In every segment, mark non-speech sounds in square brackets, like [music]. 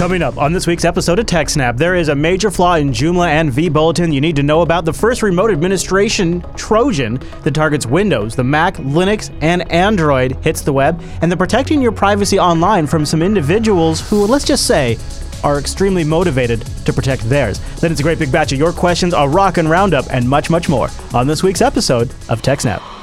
Coming up on this week's episode of TechSnap, there is a major flaw in Joomla and vBulletin you need to know about. The first remote administration Trojan that targets Windows, the Mac, Linux, and Android hits the web, and the protecting your privacy online from some individuals who, let's just say, are extremely motivated to protect theirs. Then it's a great big batch of your questions, a rock and roundup, and much, much more on this week's episode of TechSnap.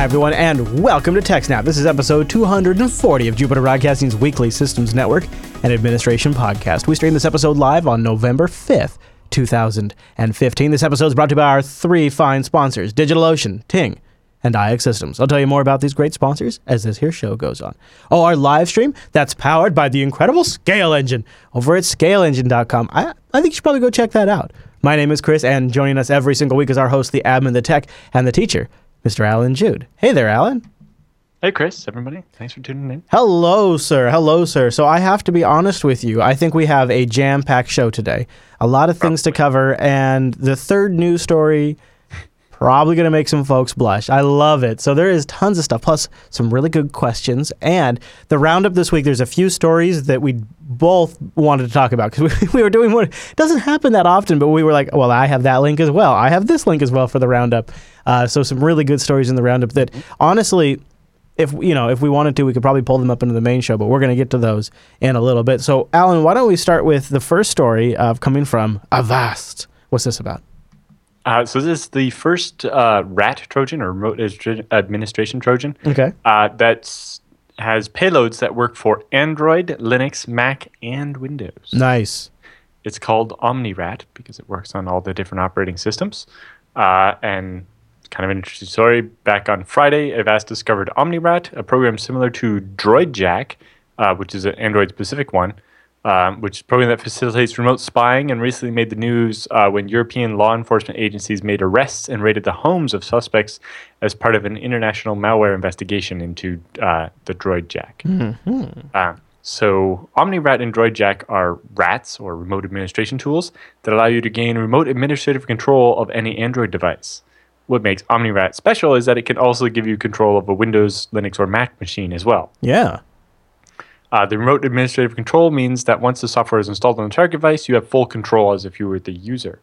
Hi, everyone, and welcome to TechSnap. This is episode 240 of Jupiter Broadcasting's weekly Systems Network and Administration podcast. We stream this episode live on November 5th, 2015. This episode is brought to you by our three fine sponsors DigitalOcean, Ting, and IX Systems. I'll tell you more about these great sponsors as this here show goes on. Oh, our live stream, that's powered by the incredible Scale Engine over at scaleengine.com. I, I think you should probably go check that out. My name is Chris, and joining us every single week is our host, the admin, the tech, and the teacher, Mr. Allan Jude. Hey there, Alan. Hey, Chris, everybody. Thanks for tuning in. Hello, sir. Hello, sir. So I have to be honest with you. I think we have a jam-packed show today. A lot of things to cover, and the third news story probably going to make some folks blush. I love it. So there is tons of stuff, plus some really good questions. And the roundup this week, there's a few stories that we both wanted to talk about because [laughs] we, we were doing one. It doesn't happen that often, but we were like, well, I have that link as well. I have this link as well for the roundup. Uh, so some really good stories in the roundup that honestly if you know if we wanted to we could probably pull them up into the main show but we're going to get to those in a little bit so alan why don't we start with the first story of coming from avast what's this about Uh, so this is the first uh, RAT Trojan or Remote Administration Trojan okay uh, that has payloads that work for Android, Linux, Mac, and Windows. nice It's called OmniRat because it works on all the different operating systems. Uh, and kind of an interesting story. Back on Friday, Avast discovered OmniRat, a program similar to DroidJack, uh, which is an Android-specific one, um, which is a program that facilitates remote spying and recently made the news uh, when European law enforcement agencies made arrests and raided the homes of suspects as part of an international malware investigation into uh, the DroidJack. Uh, so OmniRat and DroidJack are RATs or remote administration tools that allow you to gain remote administrative control of any Android device. What makes OmniRat special is that it can also give you control of a Windows, Linux, or Mac machine as well. yeah Uh, the remote administrative control means that once the software is installed on the target device, you have full control as if you were the user.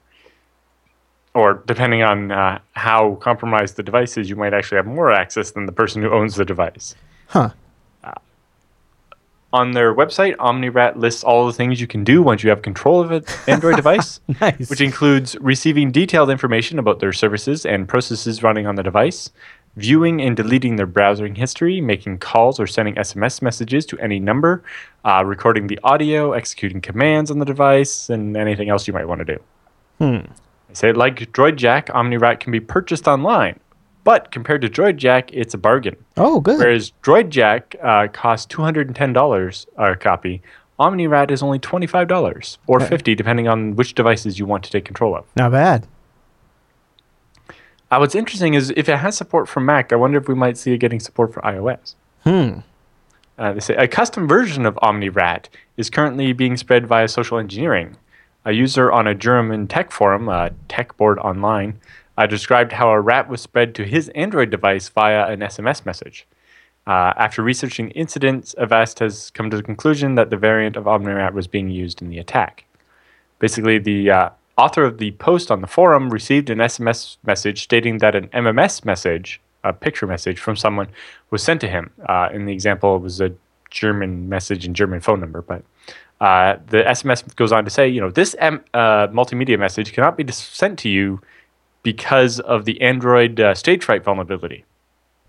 Or depending on uh, how compromised the device is, you might actually have more access than the person who owns the device. huh On their website, OmniRat lists all the things you can do once you have control of an [laughs] Android device, nice which includes receiving detailed information about their services and processes running on the device, viewing and deleting their browsing history, making calls or sending SMS messages to any number, uh, recording the audio, executing commands on the device, and anything else you might want to do. They say, like DroidJack, OmniRat can be purchased online, but compared to DroidJack, it's a bargain. oh good Whereas DroidJack uh, costs $210 a copy, OmniRat is only $25 or 50 depending on which devices you want to take control of. not bad Uh, what's interesting is if it has support for Mac, I wonder if we might see it getting support for iOS. hmm Uh, they say a custom version of OmniRat is currently being spread via social engineering. A user on a German tech forum, uh, Tech Board Online, uh, described how a rat was spread to his Android device via an SMS message. Uh, after researching incidents, Avast has come to the conclusion that the variant of OmniRat was being used in the attack. Basically, the uh, author of the post on the forum received an SMS message stating that an MMS message, a picture message from someone, was sent to him. Uh, in the example, it was a German message and German phone number, but uh, the SMS goes on to say, you know, this M- uh, multimedia message cannot be dis- sent to you because of the Android uh, stage fright vulnerability,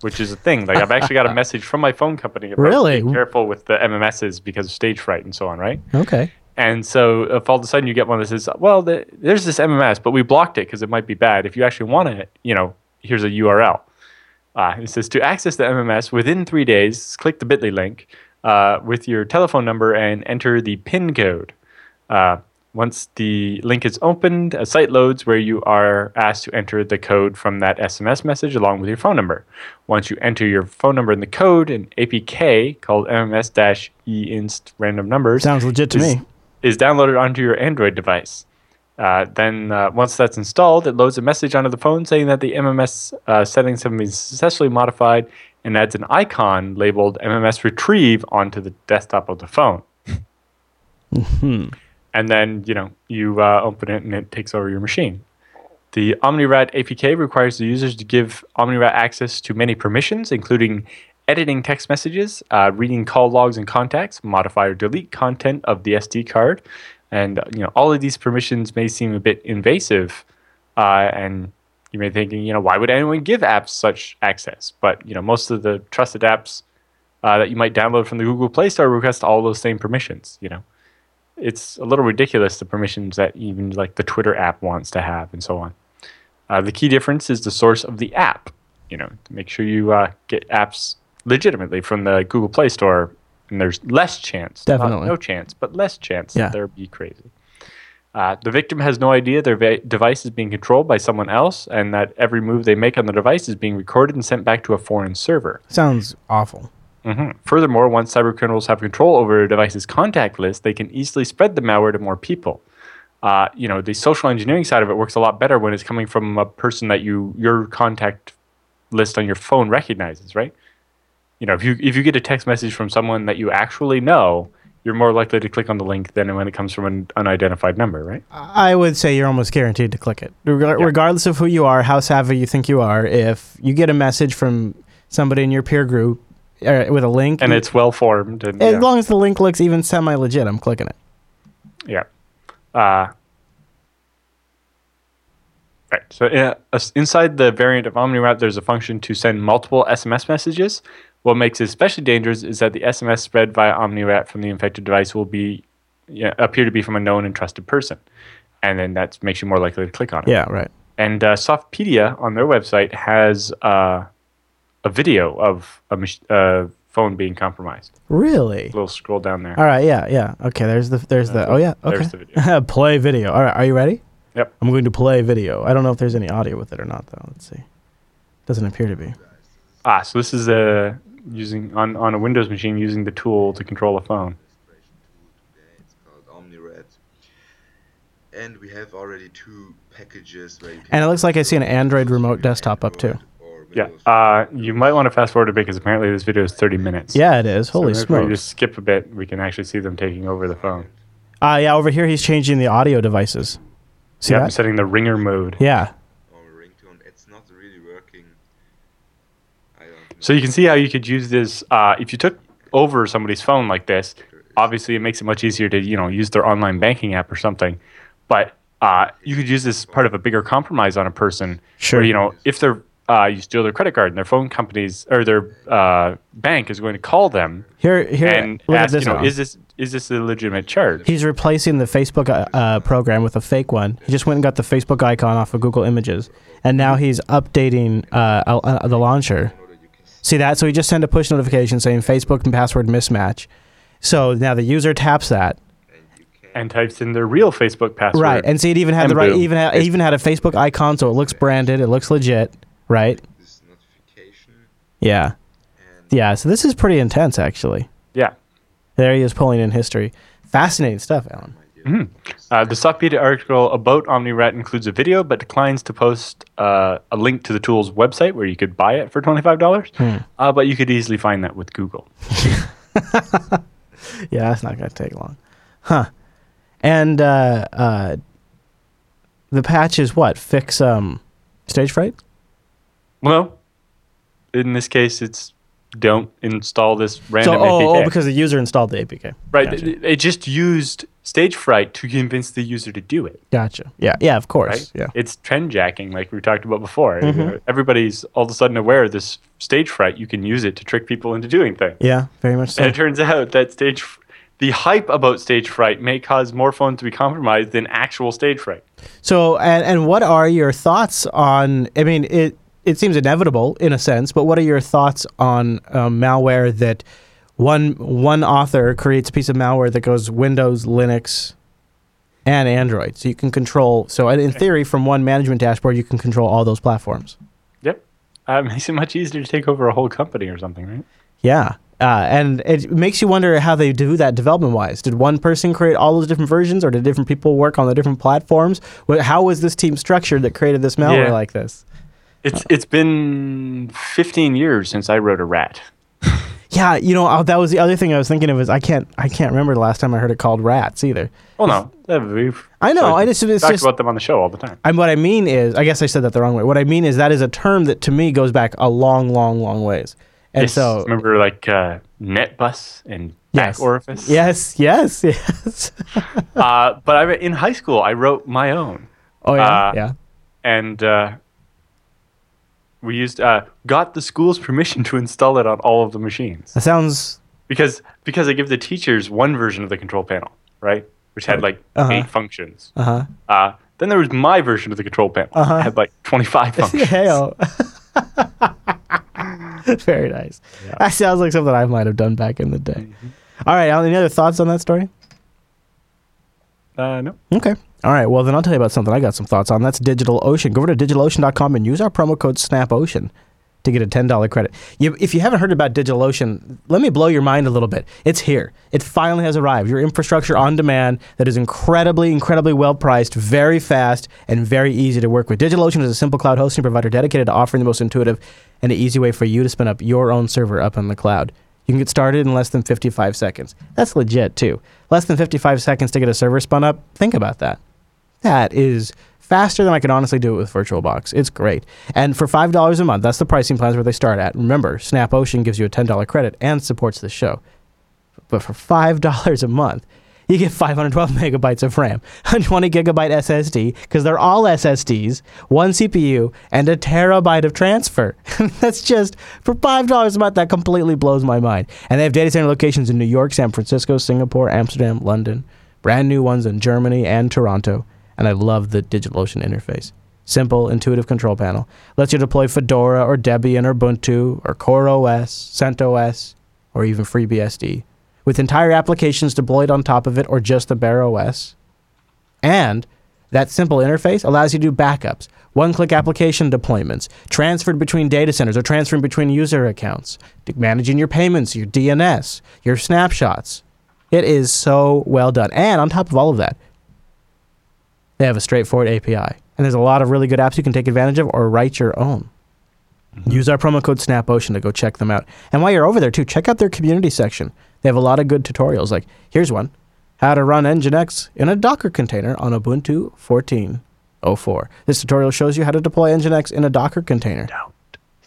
which is a thing. Like I've actually got a [laughs] message from my phone company about Really? being careful with the MMSs because of stage fright and so on, right? okay And so if all of a sudden you get one that says, well, the, there's this MMS, but we blocked it because it might be bad. If you actually want it, you know, here's a URL. Uh, it says to access the MMS within three days, click the bit.ly link uh, with your telephone number and enter the PIN code. Uh, once the link is opened, a site loads where you are asked to enter the code from that SMS message along with your phone number. Once you enter your phone number and the code, an APK called MMS-EINST random numbers sounds legit to me is downloaded onto your Android device. Uh, then, uh, once that's installed, it loads a message onto the phone saying that the MMS uh, settings have been successfully modified and adds an icon labeled MMS Retrieve onto the desktop of the phone. And then, you know, you uh, open it and it takes over your machine. The OmniRat APK requires the users to give OmniRat access to many permissions, including editing text messages, uh, reading call logs and contacts, modify or delete content of the SD card, and uh, you know all of these permissions may seem a bit invasive, uh, and you may be thinking, you know, why would anyone give apps such access? But you know, most of the trusted apps uh, that you might download from the Google Play Store request all those same permissions. You know, it's a little ridiculous the permissions that even like the Twitter app wants to have, and so on. Uh, the key difference is the source of the app. You know, make sure you uh, get apps legitimately from the Google Play Store, and there's less chance, not Definitely. no chance, but less chance Yeah. that they'll be crazy. Uh, the victim has no idea their va- device is being controlled by someone else, and that every move they make on the device is being recorded and sent back to a foreign server. Sounds awful. hmm Furthermore, once cybercriminals have control over a device's contact list, they can easily spread the malware to more people. Uh, you know, the social engineering side of it works a lot better when it's coming from a person that you your contact list on your phone recognizes, right? You know, if you if you get a text message from someone that you actually know, you're more likely to click on the link than when it comes from an unidentified number, right? I would say you're almost guaranteed to click it, Reg- Yeah. regardless of who you are, how savvy you think you are. If you get a message from somebody in your peer group uh, with a link, And you- it's well formed, and as yeah. long as the link looks even semi legit, I'm clicking it. Yeah. Uh, right. So uh, inside the variant of OmniRat, there's a function to send multiple SMS messages. What makes it especially dangerous is that the SMS spread via OmniRat from the infected device will be yeah, appear to be from a known and trusted person, and then that makes you more likely to click on it. Yeah, right. And uh, Softpedia on their website has uh, a video of a mach- uh, phone being compromised. Really? A little scroll down there. All right. Yeah. Yeah. Okay. There's the. There's the. Oh yeah. Okay. There's the video. [laughs] play video. All right. Are you ready? Yep. I'm going to play video. I don't know if there's any audio with it or not though. Let's see. Doesn't appear to be. Ah, so this is uh, using on, on a Windows machine using the tool to control a phone. It's called OmniRed. And we have already two packages where you can And it looks like I see an Android remote desktop up too. Yeah. Uh, you might want to fast forward a bit because apparently this video is 30 minutes. Yeah, it is. So Holy if we smokes. just skip a bit, we can actually see them taking over the phone. Uh, yeah, over here he's changing the audio devices. See yeah, I'm setting the ringer mode. Yeah. or ringtone. It's not really working. I don't know. So you can see how you could use this uh, if you took over somebody's phone like this. Obviously, it makes it much easier to you know use their online banking app or something. But uh, you could use this as part of a bigger compromise on a person. Sure. Where, you know, if they're uh, you steal their credit card and their phone companies or their uh, bank is going to call them Here, here. and ask, this. you know, now. is this is this a legitimate charge? He's replacing the Facebook uh, uh, program with a fake one. He just went and got the Facebook icon off of Google Images, and now he's updating uh, uh, the launcher. See that? So he just sent a push notification saying Facebook and password mismatch. So now the user taps that, And you can and types in their real Facebook password. right? And see, it even had And the right, boom. even had, even had a Facebook icon, so it looks branded, it looks legit, right? Yeah, yeah. So this is pretty intense, actually. yeah. There he is pulling in history. Fascinating stuff, Alan. Mhm. Uh, the Softpedia article about OmniRat includes a video, but declines to post uh, a link to the tool's website where you could buy it for twenty-five dollars. Hmm. Uh, but you could easily find that with Google. [laughs] Yeah, that's not going to take long. Huh. And uh, uh, the patch is what? Fix um, stage fright? Well, in this case, it's don't install this random so, oh, APK. oh, because the user installed the APK. right, Gotcha. it, it just used stage fright to convince the user to do it. Gotcha. Yeah, yeah, of course. Right? Yeah. It's trend jacking, like we talked about before. Mhm. Everybody's all of a sudden aware of this stage fright. You can use it to trick people into doing things. Yeah, very much so. And it turns out that stage, the hype about stage fright may cause more phones to be compromised than actual stage fright. So, and, and what are your thoughts on? I mean, it it seems inevitable in a sense, but what are your thoughts on um, malware that one one author creates a piece of malware that goes Windows, Linux, and Android, so you can control. So, in theory, from one management dashboard, you can control all those platforms. Yep. [laughs] Uh, it makes it much easier to take over a whole company or something, right? Yeah. Uh, and it makes you wonder how they do that development wise. Did one person create all those different versions, or did different people work on the different platforms? How was this team structured that created this malware Yeah. like this? It's it's been 15 years since I wrote a rat. [laughs] Yeah, you know uh, that was the other thing I was thinking of. Is I can't I can't remember the last time I heard it called rats either. Well, no, we've I know. I just it's talked just about them on the show all the time. And what I mean is, I guess I said that the wrong way. What I mean is that is a term that to me goes back a long, long, long ways. And Yes, so, remember like uh, NetBus and Yes. Back Orifice. yes, yes, [laughs] yes. Uh, but I in high school I wrote my own, Oh yeah, Uh, yeah. and uh, we used uh, got the school's permission to install it on all of the machines That sounds because because I give the teachers one version of the control panel, right, which had like Uh-huh. eight functions. uh huh. Uh, then there was my version of the control panel. Uh-huh. It had like 25 [laughs] functions. Heyo. [laughs] Very nice. That sounds like something I might have done back in the day. Mm-hmm. All right, Alan, any other thoughts on that story? Uh, no. Okay. All right. Well, then I'll tell you about something I got some thoughts on. That's DigitalOcean. Go over to DigitalOcean.com and use our promo code SNAPOcean to get a $10 credit. You, if you haven't heard about DigitalOcean, let me blow your mind a little bit. It's here. It finally has arrived. Your infrastructure on demand that is incredibly, incredibly well priced, very fast, and very easy to work with. DigitalOcean is a simple cloud hosting provider dedicated to offering the most intuitive and easy way for you to spin up your own server up in the cloud. You can get started in less than 55 seconds. That's legit, too. Less than 55 seconds to get a server spun up. Think about that. That is faster than I could honestly do it with VirtualBox. It's great. And for $5 a month, that's the pricing plans where they start at. Remember, SnapOcean gives you a $10 credit and supports the show. But for $5 [laughs] a month, you get 512 [laughs] megabytes of RAM, a [laughs] 20 gigabyte SSD, because they're all SSDs, one CPU, and a terabyte of transfer. [laughs] That's just for $5 a month. That completely blows my mind. And they have data center locations in New York, San Francisco, Singapore, Amsterdam, London, brand new ones in Germany and Toronto. And I love the DigitalOcean interface. Simple, intuitive control panel. Lets you deploy Fedora or Debian or Ubuntu or CoreOS, CentOS, or even FreeBSD with entire applications deployed on top of it or just the bare OS. And that simple interface allows you to do backups, one click application deployments, transferred between data centers or transferring between user accounts, managing your payments, your DNS, your snapshots. It is so well done. And on top of all of that, they have a straightforward API. And there's a lot of really good apps you can take advantage of or write your own. Mm-hmm. Use our promo code SNAPOcean to go check them out. And while you're over there, too, check out their community section. They have a lot of good tutorials. Like, here's one How to run Nginx in a Docker container on Ubuntu 14.04. This tutorial shows you how to deploy Nginx in a Docker container.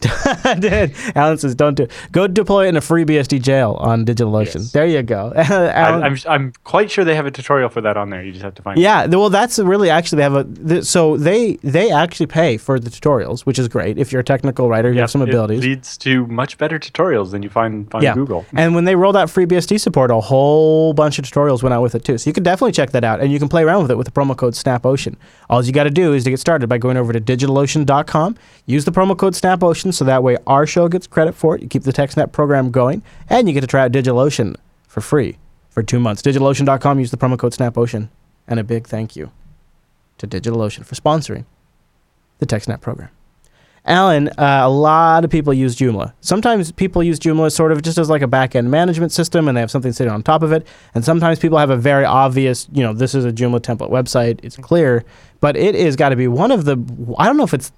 [laughs] Alan says, don't do it. Go deploy it in a free BSD jail on DigitalOcean. Yes. There you go. [laughs] I, Alan- I'm I'm quite sure they have a tutorial for that on there. You just have to find. it. Yeah, th- well, that's really actually they have a th- so they they actually pay for the tutorials, which is great if you're a technical writer, you Yeah, have some it abilities. leads to much better tutorials than you find on yeah, Google. And when they rolled out free BSD support, a whole bunch of tutorials went out with it too. So you can definitely check that out, and you can play around with it with the promo code SnapOcean. All you got to do is to get started by going over to DigitalOcean.com, use the promo code SnapOcean, so that way our show gets credit for it. You keep the TechSnap program going, and you get to try out DigitalOcean for free for two months. DigitalOcean.com, use the promo code SnapOcean, and a big thank you to DigitalOcean for sponsoring the TechSnap program. Alan, uh, a lot of people use Joomla. Sometimes people use Joomla sort of just as like a back-end management system, and they have something sitting on top of it. And sometimes people have a very obvious, you know, this is a Joomla template website. It's clear, but it is got to be one of the. I don't know if it's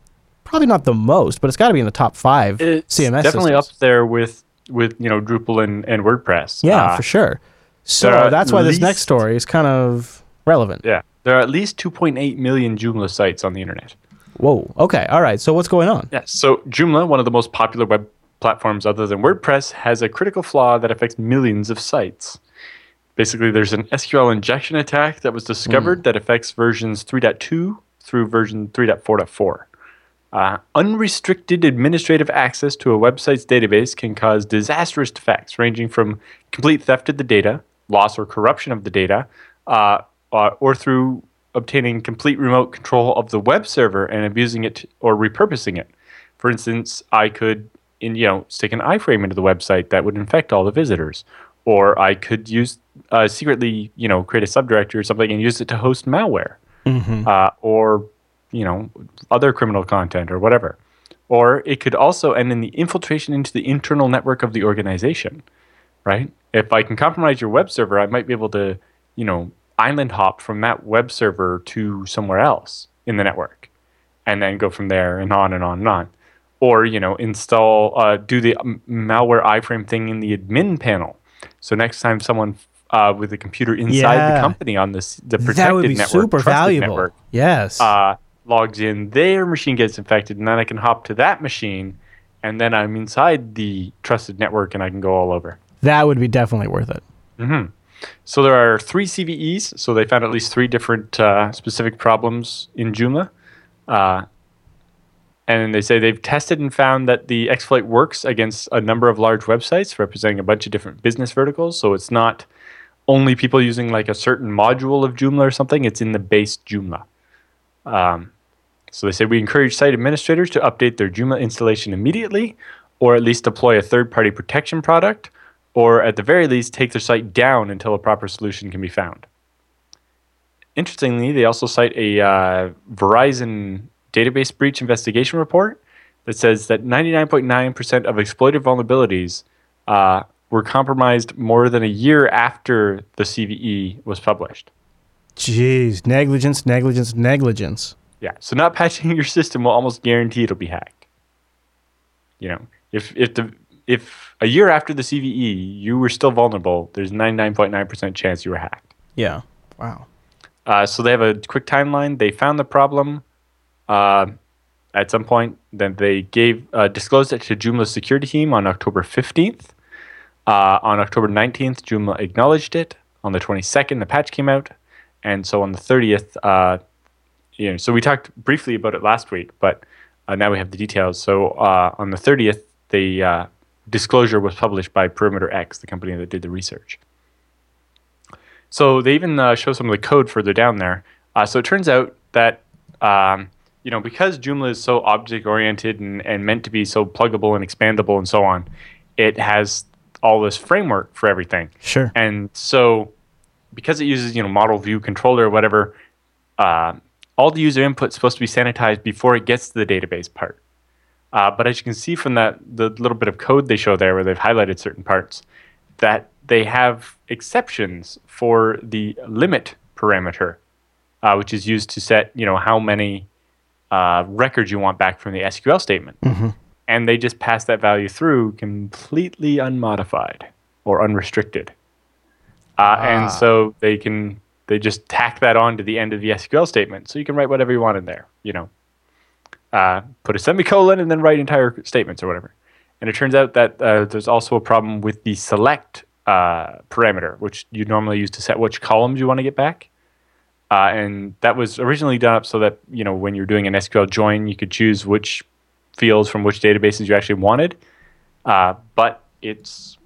probably not the most, but it's got to be in the top five It's CMS. definitely systems. up there with with you know Drupal and, and WordPress. Yeah, Uh, for sure. So that's why this next story is kind of relevant. yeah. There are at least 2.8 million Joomla sites on the internet. Whoa. Okay. All right. So what's going on? Yes. So Joomla, one of the most popular web platforms other than WordPress, has a critical flaw that affects millions of sites. Basically, there's an SQL injection attack that was discovered that affects versions 3.2 through version 3.4.4. Uh, unrestricted administrative access to a website's database can cause disastrous effects ranging from complete theft of the data, loss or corruption of the data, uh, uh, or through obtaining complete remote control of the web server and abusing it or repurposing it. For instance, I could, in you know, stick an iframe into the website that would infect all the visitors, or I could use uh, secretly, you know, create a subdirectory or something and use it to host malware, uh, or you know, other criminal content or whatever. Or it could also end in the infiltration into the internal network of the organization. right? If I can compromise your web server, I might be able to, you know, island hop from that web server to somewhere else in the network, and then go from there and on and on and on. Or you know, install uh, do the um, malware iframe thing in the admin panel. So next time someone uh, with a computer inside Yeah. the company on this the protected that would be network, super valuable. network, Yes. uh, logs in, their machine gets infected, and then I can hop to that machine, and then I'm inside the trusted network, and I can go all over. that would be definitely worth it. So there are three CVEs. So they found at least three different uh, specific problems in Joomla. Uh, and they say they've tested and found that the exploit works against a number of large websites representing a bunch of different business verticals. So it's not only people using like a certain module of Joomla or something, it's in the base Joomla. Um, so they say we encourage site administrators to update their Joomla installation immediately, or at least deploy a third party protection product, or at the very least take their site down until a proper solution can be found. Interestingly, they also cite a uh, Verizon database breach investigation report that says that 99.9% of exploited vulnerabilities uh, were compromised more than a year after the CVE was published. Jeez, negligence, negligence, negligence. Yeah, so not [laughs] patching your system will almost guarantee it'll be hacked. You know, if if the if a year after the CVE you were still vulnerable, there's 99.9% chance you were hacked. Yeah. Wow. Uh, so they have a quick timeline. They found the problem uh, at some point. Then they gave uh, disclosed it to Joomla's security team on October 15th. Uh, on October 19th, Joomla acknowledged it. On the 22nd, the patch came out, and so on the 30th, uh, you know, so we talked briefly about it last week, but uh, now we have the details. So uh, on the 30th, the uh, disclosure was published by Perimeter X, the company that did the research. So they even uh, show some of the code further down there. Uh, so it turns out that um, you know because Joomla is so object oriented and, and meant to be so pluggable and expandable and so on, it has all this framework for everything. Sure. And so because it uses you know model view controller or whatever, uh, all the user input is supposed to be sanitized before it gets to the database part. Uh, but as you can see from that the little bit of code they show there where they've highlighted certain parts, that they have exceptions for the limit parameter, uh, which is used to set you know how many uh, records you want back from the SQL statement, and they just pass that value through completely unmodified or unrestricted, uh, and so they can they just tack that on to the end of the SQL statement, so you can write whatever you want in there, you know, uh, put a semicolon and then write entire statements or whatever. And it turns out that uh, there's also a problem with the select uh, parameter, which you normally use to set which columns you want to get back. Uh, and that was originally done up so that you know when you're doing an SQL join, you could choose which fields from which databases you actually wanted. Uh, but it's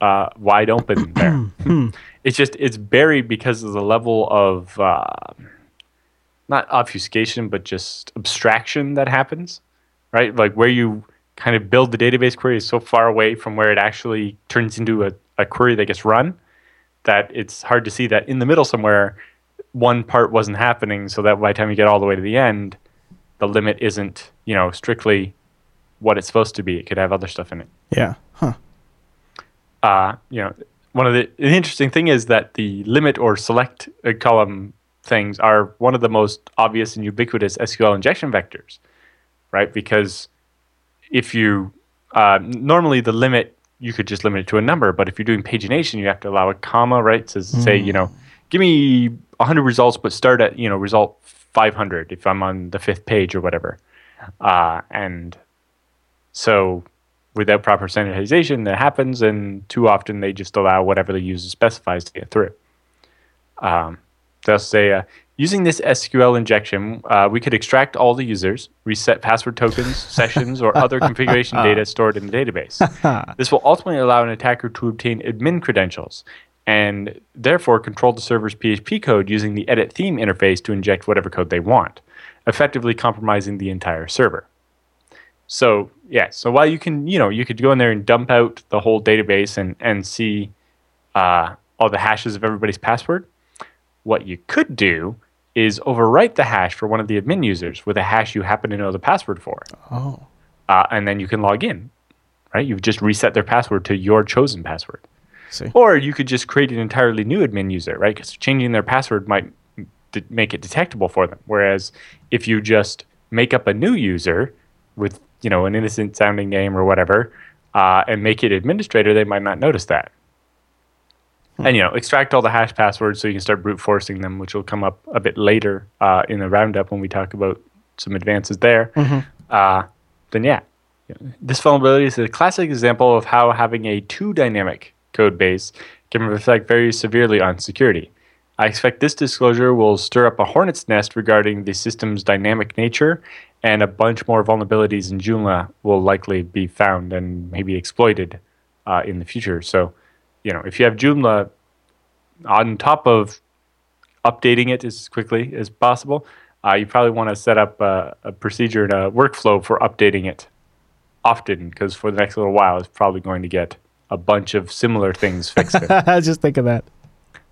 uh, wide open there. [clears throat] it's just it's buried because of the level of uh, not obfuscation, but just abstraction that happens, right? Like where you kind of build the database query is so far away from where it actually turns into a, a query that gets run that it's hard to see that in the middle somewhere one part wasn't happening so that by the time you get all the way to the end the limit isn't you know strictly what it's supposed to be it could have other stuff in it Yeah. Huh. uh, you know, one of the, the interesting thing is that the limit or select column things are one of the most obvious and ubiquitous SQL injection vectors, right? Because if you uh, normally the limit you could just limit it to a number, but if you're doing pagination, you have to allow a comma, right? To say, you know, give me 100 results, but start at you know result 500 if I'm on the fifth page or whatever, uh, and so without proper sanitization, that happens, and too often they just allow whatever the user specifies to get through. Um, they'll say, uh, using this SQL injection, uh, we could extract all the users, reset password tokens, [laughs] sessions, or other configuration data stored in the database. [laughs] this will ultimately allow an attacker to obtain admin credentials and therefore control the server's PHP code using the edit theme interface to inject whatever code they want, effectively compromising the entire server. So yeah, so while you can, you know, you could go in there and dump out the whole database and and see uh, all the hashes of everybody's password. What you could do is overwrite the hash for one of the admin users with a hash you happen to know the password for, Oh. uh, and then you can log in, right? You've just reset their password to your chosen password. See. Or you could just create an entirely new admin user, right? Because changing their password might make it detectable for them. Whereas if you just make up a new user with you know an innocent sounding name or whatever, uh, and make it administrator, they might not notice that. And you know, extract all the hash passwords so you can start brute forcing them, which will come up a bit later uh, in the roundup when we talk about some advances there. Uh, then yeah, this vulnerability is a classic example of how having a too dynamic code base can reflect very severely on security. I expect this disclosure will stir up a hornet's nest regarding the system's dynamic nature, and a bunch more vulnerabilities in Joomla will likely be found and maybe exploited uh, in the future. So, you know, if you have Joomla on top of updating it as quickly as possible, uh, you probably want to set up a, a procedure and a workflow for updating it often, because for the next little while, it's probably going to get a bunch of similar things fixed. in. [laughs] I just think of that.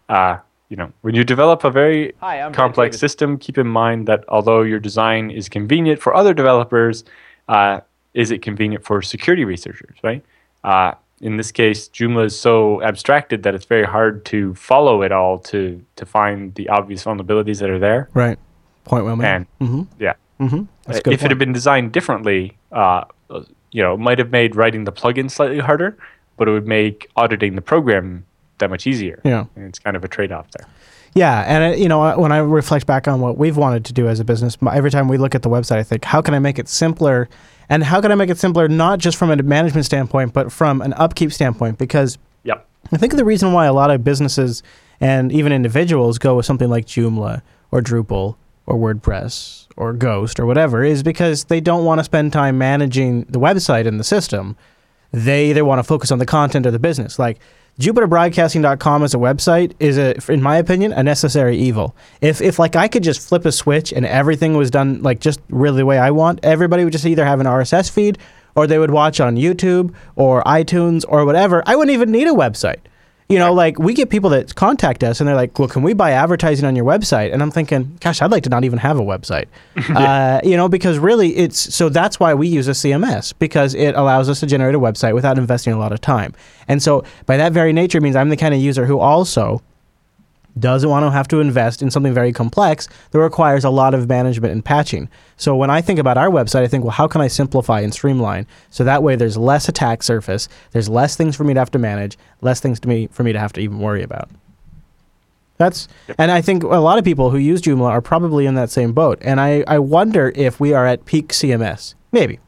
uh, you know, when you develop a very Hi, complex Davis. system, keep in mind that although your design is convenient for other developers, uh, is it convenient for security researchers, right? Uh, in this case, Joomla is so abstracted that it's very hard to follow it all to to find the obvious vulnerabilities that are there. Right. Point well made. Mm-hmm. yeah, Mm-hmm. Uh, if it had been designed differently, uh, you know, it might have made writing the plugin slightly harder, but it would make auditing the program that much easier. Yeah. and it's kind of a trade-off there. Yeah, and uh, you know, when I reflect back on what we've wanted to do as a business, every time we look at the website, I think, how can I make it simpler? And how can I make it simpler, not just from a management standpoint, but from an upkeep standpoint? Because Yep. I think the reason why a lot of businesses and even individuals go with something like Joomla or Drupal or WordPress or Ghost or whatever is because they don't want to spend time managing the website and the system. They either want to focus on the content or the business. Like JupiterBroadcasting.com as a website is a, in my opinion, a necessary evil. If if like I could just flip a switch and everything was done like just really the way I want, everybody would just either have an RSS feed or they would watch on YouTube or iTunes or whatever. I wouldn't even need a website. You know, like we get people that contact us and they're like, "Well, can we buy advertising on your website?" And I'm thinking, "Gosh, I'd like to not even have a website." [laughs] uh, you know, because really, it's so that's why we use a CMS because it allows us to generate a website without investing a lot of time. And so, by that very nature, means I'm the kind of user who also doesn't want to have to invest in something very complex that requires a lot of management and patching. So when I think about our website, I think, well, how can I simplify and streamline so that way there's less attack surface, there's less things for me to have to manage, less things to me for me to have to even worry about. That's and I think a lot of people who use Joomla are probably in that same boat. And I, I wonder if we are at peak CMS. Maybe.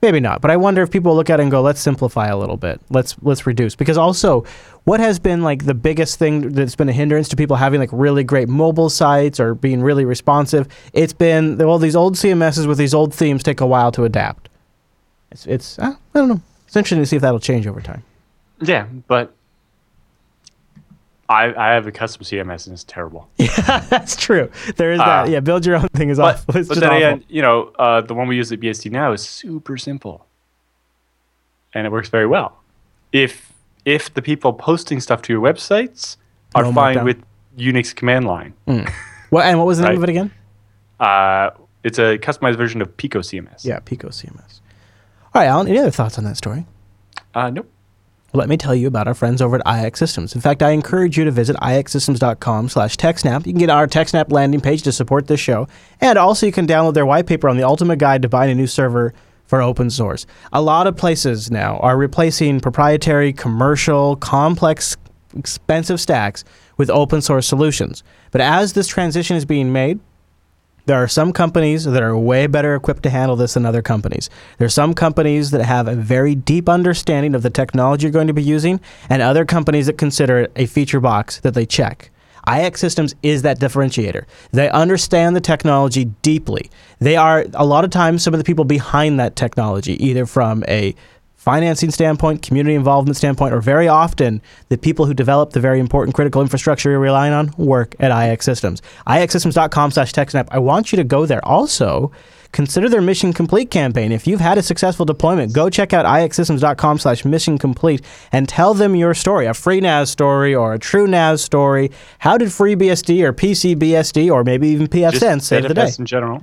Maybe not, but I wonder if people look at it and go, "Let's simplify a little bit. Let's let's reduce." Because also, what has been like the biggest thing that's been a hindrance to people having like really great mobile sites or being really responsive? It's been well, these old CMSs with these old themes take a while to adapt. It's it's uh, I don't know. It's interesting to see if that'll change over time. Yeah, but I I have a custom CMS and it's terrible. [laughs] Yeah, that's true. There is Uh, that. Yeah, build your own thing is But, awful. [laughs] It's but then awful. again, you know, uh, the one we use at BSD now is super simple, and it works very well. If if the people posting stuff to your websites are No fine with Unix command line, What and what was the name Right. of it again? uh, it's a customized version of Pico CMS. Yeah, Pico CMS. All right, Alan. Any other thoughts on that story? Uh, nope. Let me tell you about our friends over at iX Systems. In fact, I encourage you to visit ixsystems.com slash TechSnap. You can get our TechSnap landing page to support this show. And also you can download their white paper on the ultimate guide to buying a new server for open source. A lot of places now are replacing proprietary, commercial, complex, expensive stacks with open source solutions. But as this transition is being made, there are some companies that are way better equipped to handle this than other companies. There are some companies that have a very deep understanding of the technology you're going to be using, and other companies that consider it a feature box that they check. IX Systems is that differentiator. They understand the technology deeply. They are, a lot of times, some of the people behind that technology, either from a financing standpoint, community involvement standpoint, or very often the people who develop the very important critical infrastructure you're relying on work at IX Systems. IXsystems.com slash TechSnap. I want you to go there. Also, consider their Mission Complete campaign. If you've had a successful deployment, go check out IXsystems.com slash Mission Complete and tell them your story, a free NAS story or a true NAS story. How did FreeBSD or PCBSD or maybe even PFSense save the day? In general.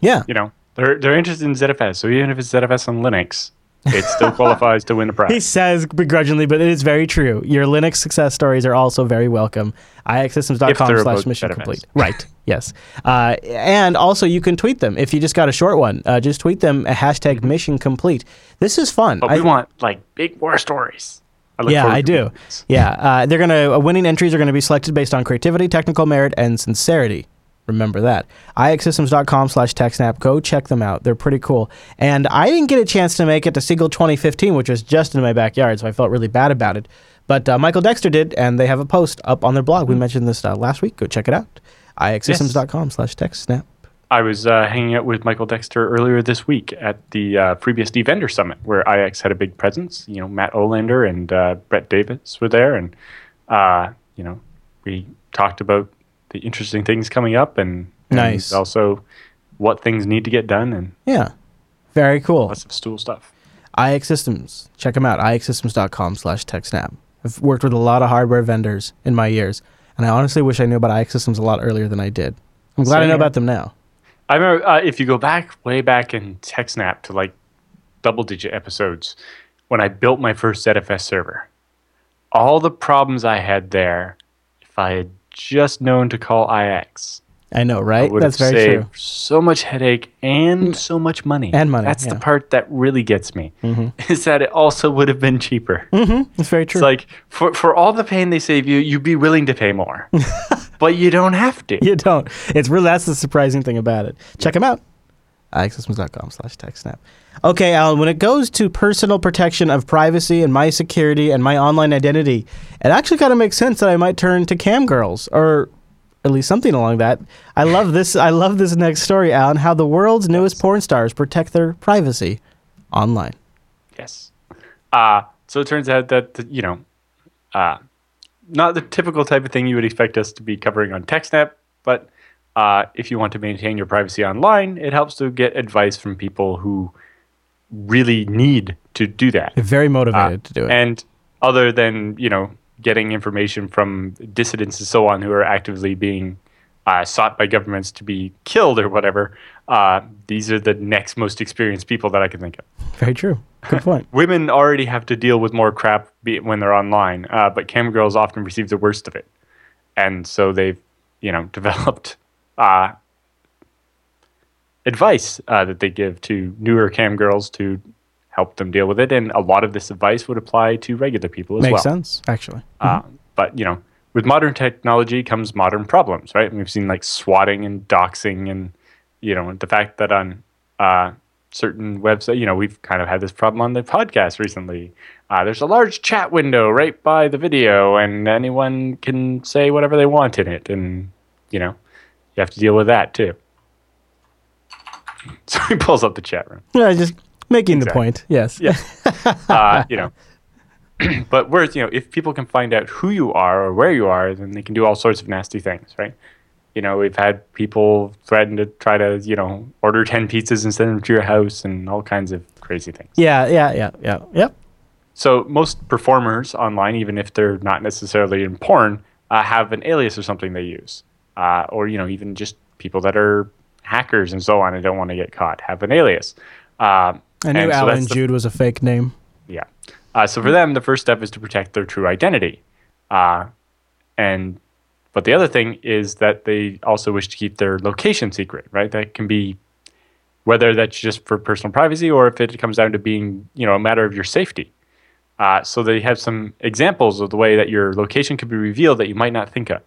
Yeah. You know, they're they're interested in ZFS. So even if it's ZFS on Linux, it still qualifies to win a prize. He says begrudgingly, but it is very true. Your Linux success stories are also very welcome. ixsystems.com slash mission complete. Right. Yes. Uh, and also, you can tweet them. If you just got a short one, uh, just tweet them a hashtag mission complete. This is fun. But I- we want like big war stories. I yeah, I do. Yeah, uh, they're gonna uh, winning entries are gonna be selected based on creativity, technical merit, and sincerity. Remember that. ixsystems.com slash TechSnap. Go check them out. They're pretty cool. And I didn't get a chance to make it to SeaGL 2015, which was just in my backyard, so I felt really bad about it. But uh, Michael Dexter did, and they have a post up on their blog. We mentioned this uh, last week. Go check it out. ixsystems.com slash TechSnap. I was uh, hanging out with Michael Dexter earlier this week at the uh, FreeBSD Vendor Summit, where IX had a big presence. You know, Matt Olander and uh, Brett Davis were there, and uh, you know, we talked about the interesting things coming up, and, and Nice. also what things need to get done, and Yeah. Very cool. lots of stool stuff. IX Systems. Check them out. ixsystems.com slash TechSnap. I've worked with a lot of hardware vendors in my years, and I honestly wish I knew about IX Systems a lot earlier than I did. I'm glad I know about them now. I remember uh, if you go back way back in TechSnap to like double digit episodes when I built my first ZFS server, all the problems I had there, if I had just known to call IX, I know, I right? would That's very true. so much headache and so much money. And money, That's yeah. the part that really gets me. [laughs] Is that it also would have been cheaper. Mm-hmm. It's very true. It's like for for all the pain they save you, you'd be willing to pay more, [laughs] but you don't have to. you don't. It's really that's the surprising thing about it. Check them out. ixsystems.com slash TechSnap. Okay, Alan, when it goes to personal protection of privacy and my security and my online identity, it actually kind of makes sense that I might turn to cam girls or at least something along that. I love this. I love this next story, Alan. How the world's newest porn stars protect their privacy online. Yes. Uh, so it turns out that, you know, uh, not the typical type of thing you would expect us to be covering on TechSnap, but uh, if you want to maintain your privacy online, it helps to get advice from people who really need to do that. They're very motivated Uh, to do it. And other than, you know, getting information from dissidents and so on who are actively being uh, sought by governments to be killed or whatever, uh, these are the next most experienced people that I can think of very true. Good [laughs] point. women already have to deal with more crap be- when they're online, uh, but cam girls often receive the worst of it, and so they've you know [laughs] developed uh, advice uh, that they give to newer cam girls to help them deal with it, and a lot of this advice would apply to regular people as Makes well. Makes sense, actually. Uh, but you know, with modern technology comes modern problems, right? And we've seen like swatting and doxing, and you know, the fact that on uh, certain websites, you know, we've kind of had this problem on the podcast recently. Uh, there's a large chat window right by the video, and anyone can say whatever they want in it, and you know, you have to deal with that too. [laughs] So he pulls up the chat room. Yeah, just making the point. Yes. Yeah. [laughs] uh, you know. [clears throat] but whereas, you know, if people can find out who you are or where you are, then they can do all sorts of nasty things, right? You know, we've had people threaten to try to, you know, order 10 pizzas and send them to your house and all kinds of crazy things. Yeah, yeah, yeah, yeah. Yep. So most performers online, even if they're not necessarily in porn, uh, have an alias or something they use, uh, or you know, even just people that are hackers and so on and don't want to get caught have an alias. Um, I knew and so Alan the- Jude was a fake name. yeah. Uh, so for them, the first step is to protect their true identity, uh, and but the other thing is that they also wish to keep their location secret. Right? That can be whether that's just for personal privacy or if it comes down to being you know a matter of your safety. Uh, so they have some examples of the way that your location could be revealed that you might not think of.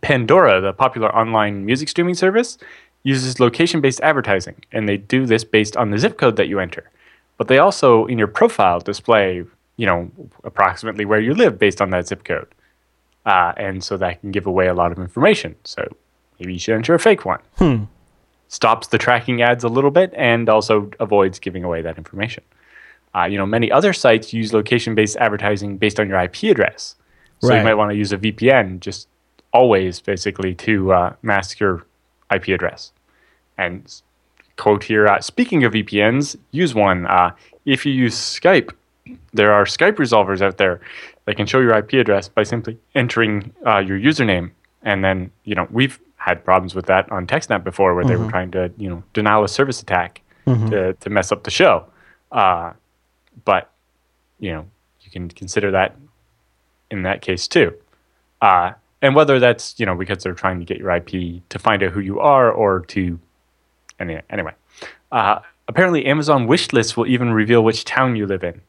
Pandora, the popular online music streaming service, uses location based advertising, and they do this based on the zip code that you enter. But they also, in your profile, display, you know, approximately where you live based on that zip code. Uh, and so that can give away a lot of information. So maybe you should enter a fake one. Hmm. Stops the tracking ads a little bit and also avoids giving away that information. Uh, you know, many other sites use location based advertising based on your IP address. So Right. you might want to use a VPN just always basically to uh, mask your IP address. And quote here uh, speaking of VPNs, use one. Uh, if you use Skype, there are Skype resolvers out there that can show your IP address by simply entering uh, your username. And then, you know, we've had problems with that on TechSnap before where they were trying to, you know, denial of service attack to, to mess up the show. Uh, but you know, you can consider that in that case too. And whether that's you know because they're trying to get your IP to find out who you are or to anyway. anyway. Uh, apparently, Amazon wish lists will even reveal which town you live in.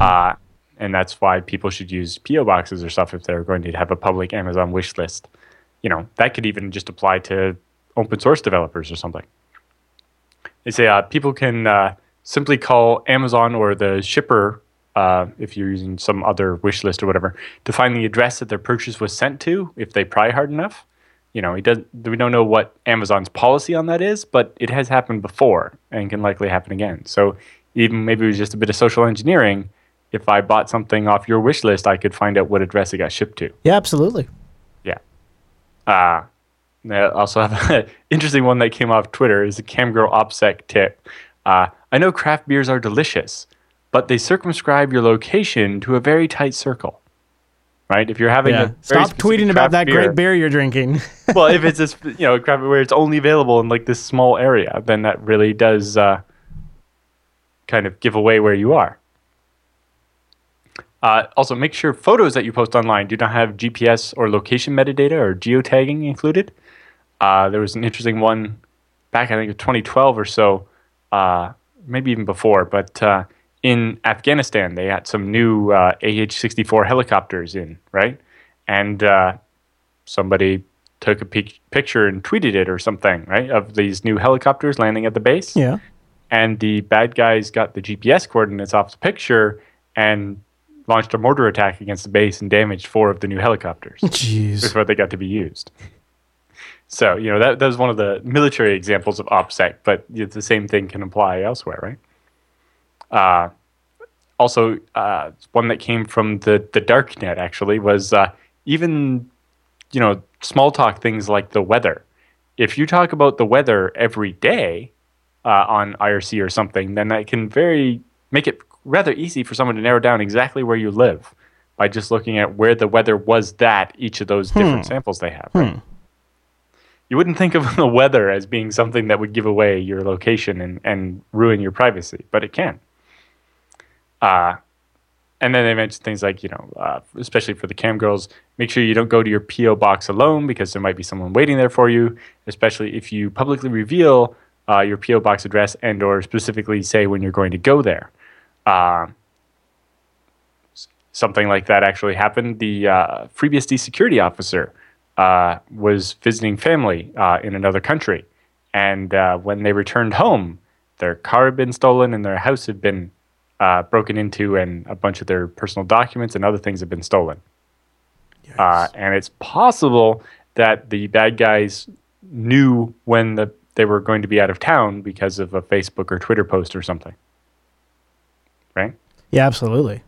Uh, and that's why people should use PO boxes or stuff if they're going to have a public Amazon wish list. You know, that could even just apply to open source developers or something. They say uh, people can uh, simply call Amazon or the shipper, uh, if you're using some other wish list or whatever, to find the address that their purchase was sent to if they pry hard enough. You know, does, we don't know what Amazon's policy on that is, but it has happened before and can likely happen again. So even maybe it was just a bit of social engineering. If I bought something off your wish list, I could find out what address it got shipped to. Yeah, absolutely. Yeah. Uh, I also have an [laughs] interesting one that came off Twitter is a Camgirl OPSEC tip. Uh, I know craft beers are delicious, but they circumscribe your location to a very tight circle. Right? If you're having Yeah. Stop tweeting about that great beer you're drinking. [laughs] well, if [laughs] it's this, you know, craft beer where it's only available in like this small area, then that really does uh, kind of give away where you are. Uh, also, make sure photos that you post online do not have GPS or location metadata or geotagging included. Uh, there was an interesting one back, I think, in 2012 or so, uh, maybe even before, but uh, in Afghanistan, they had some new uh, AH 64 helicopters in, right? And uh, somebody took a pic- picture and tweeted it or something, right, of these new helicopters landing at the base. yeah. And the bad guys got the GPS coordinates off the picture and launched a mortar attack against the base and damaged four of the new helicopters [laughs] Jeez. before they got to be used. So, you know, that, that was one of the military examples of OPSEC, but the same thing can apply elsewhere, right? Uh, also, uh, one that came from the, the dark net actually was uh, even, you know, small talk things like the weather. If you talk about the weather every day uh, on IRC or something, then that can very make it rather easy for someone to narrow down exactly where you live by just looking at where the weather was that each of those different samples they have. right? You wouldn't think of [laughs] the weather as being something that would give away your location and, and ruin your privacy, but it can. Uh, and then they mentioned things like, you know, uh, especially for the cam girls, make sure you don't go to your PO box alone because there might be someone waiting there for you. Especially if you publicly reveal uh, your PO box address and or specifically say when you're going to go there. Uh, something like that actually happened. The uh, FreeBSD security officer uh, was visiting family uh, in another country, and uh, when they returned home, their car had been stolen and their house had been uh, broken into, and a bunch of their personal documents and other things have been stolen. Uh, and it's possible that the bad guys knew when the, they were going to be out of town because of a Facebook or Twitter post or something. Right? Yeah, absolutely.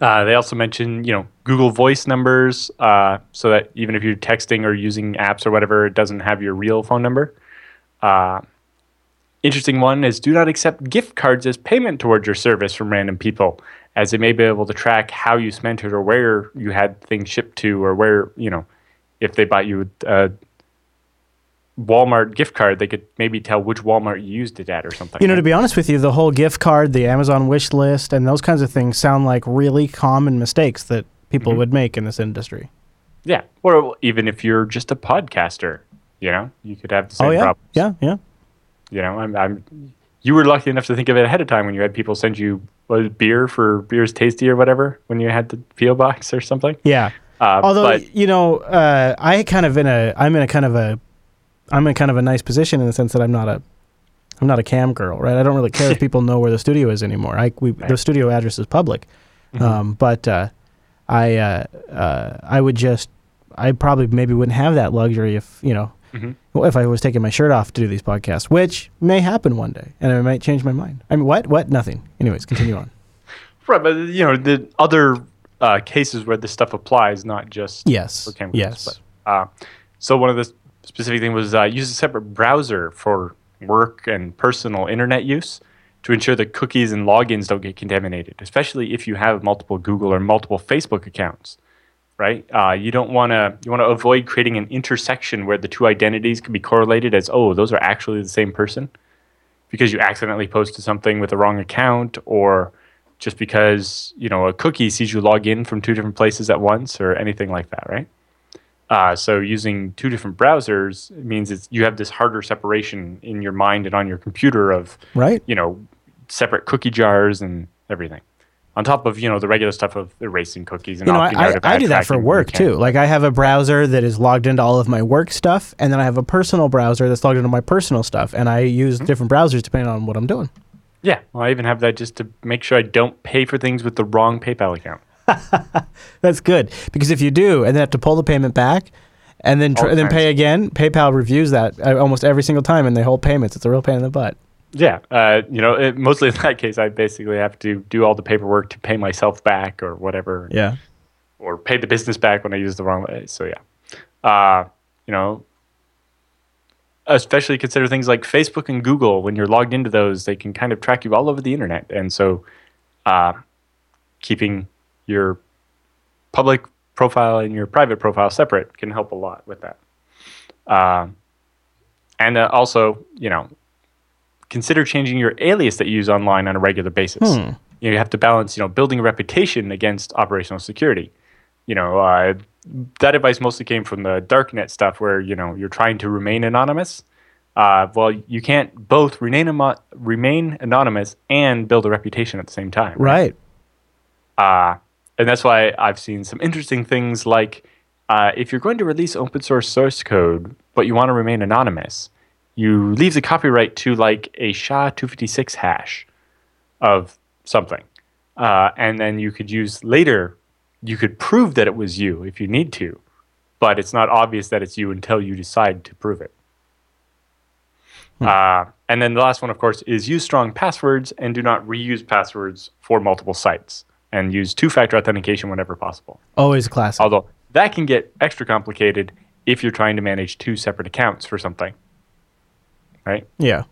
Uh, they also mentioned, you know, Google Voice numbers, uh, so that even if you're texting or using apps or whatever, it doesn't have your real phone number. Uh, interesting one is do not accept gift cards as payment towards your service from random people, as they may be able to track how you spent it or where you had things shipped to or where, you know, if they bought you a Walmart gift card, they could maybe tell which Walmart you used it at or something. You know, to be honest with you, the whole gift card, the Amazon wish list, and those kinds of things sound like really common mistakes that people Mm-hmm. would make in this industry. Yeah, or even if you're just a podcaster, you know, you could have the same oh yeah, problems. yeah, yeah. You know, I'm, I'm. You were lucky enough to think of it ahead of time when you had people send you was beer for beer's tasty or whatever when you had the PO box or something. Yeah. Uh, Although but you know, uh, I kind of in a, I'm in a kind of a, I'm in kind of a nice position in the sense that I'm not a, I'm not a cam girl, right? I don't really care if [laughs] people know where the studio is anymore. I we, the studio address is public, Mm-hmm. um, but uh, I, uh, uh, I would just, I probably maybe wouldn't have that luxury if you know, Mhm. well, if I was taking my shirt off to do these podcasts, which may happen one day, and I might change my mind. I mean, what? What? Nothing. Anyways, continue on. [laughs] right, but you know the other uh, cases where this stuff applies, not just Yes. for cameras. Yes. But, uh, so one of the specific thing was uh, use a separate browser for work and personal internet use to ensure that cookies and logins don't get contaminated, especially if you have multiple Google or multiple Facebook accounts. Right? Uh, you don't want to. You want to avoid creating an intersection where the two identities can be correlated as, oh, those are actually the same person. because you accidentally posted something with the wrong account or just because you know a cookie sees you log in from two different places at once or anything like that, right? Uh, so using two different browsers means it's, you have this harder separation in your mind and on your computer of Right. you know separate cookie jars and everything. On top of you know the regular stuff of erasing cookies and You know, I, I, I do that for tracking when you work too. Like I have a browser that is logged into all of my work stuff, and then I have a personal browser that's logged into my personal stuff, and I Mm-hmm. use different browsers depending on what I'm doing. Yeah, well, I even have that just to make sure I don't pay for things with the wrong PayPal account. [laughs] That's good because if you do, and then have to pull the payment back, and then tr- and then pay again, PayPal reviews that uh, almost every single time, and they hold payments. It's a real pain in the butt. Yeah, uh, you know, it, mostly [laughs] in that case, I basically have to do all the paperwork to pay myself back or whatever, Yeah. or pay the business back when I use the wrong way. So yeah, uh, you know, especially consider things like Facebook and Google. When you're logged into those, they can kind of track you all over the internet, and so uh, keeping your public profile and your private profile separate can help a lot with that. Uh, and uh, also, you know, consider changing your alias that you use online on a regular basis. Hmm. You, know, you have to balance, you know, building a reputation against operational security. You know, uh, that advice mostly came from the darknet stuff, where you know you're trying to remain anonymous. Uh, well, you can't both remain remain anonymous and build a reputation at the same time. Right. Uh, and that's why I've seen some interesting things like uh, if you're going to release open source source code, but you want to remain anonymous, you leave the copyright to like a SHA-256 hash of something. Uh, and then you could use later, you could prove that it was you if you need to, but it's not obvious that it's you until you decide to prove it. Uh, and then the last one, of course, is use strong passwords and do not reuse passwords for multiple sites and use two factor authentication whenever possible. Always a classic. Although that can get extra complicated if you're trying to manage two separate accounts for something. Right? Yeah.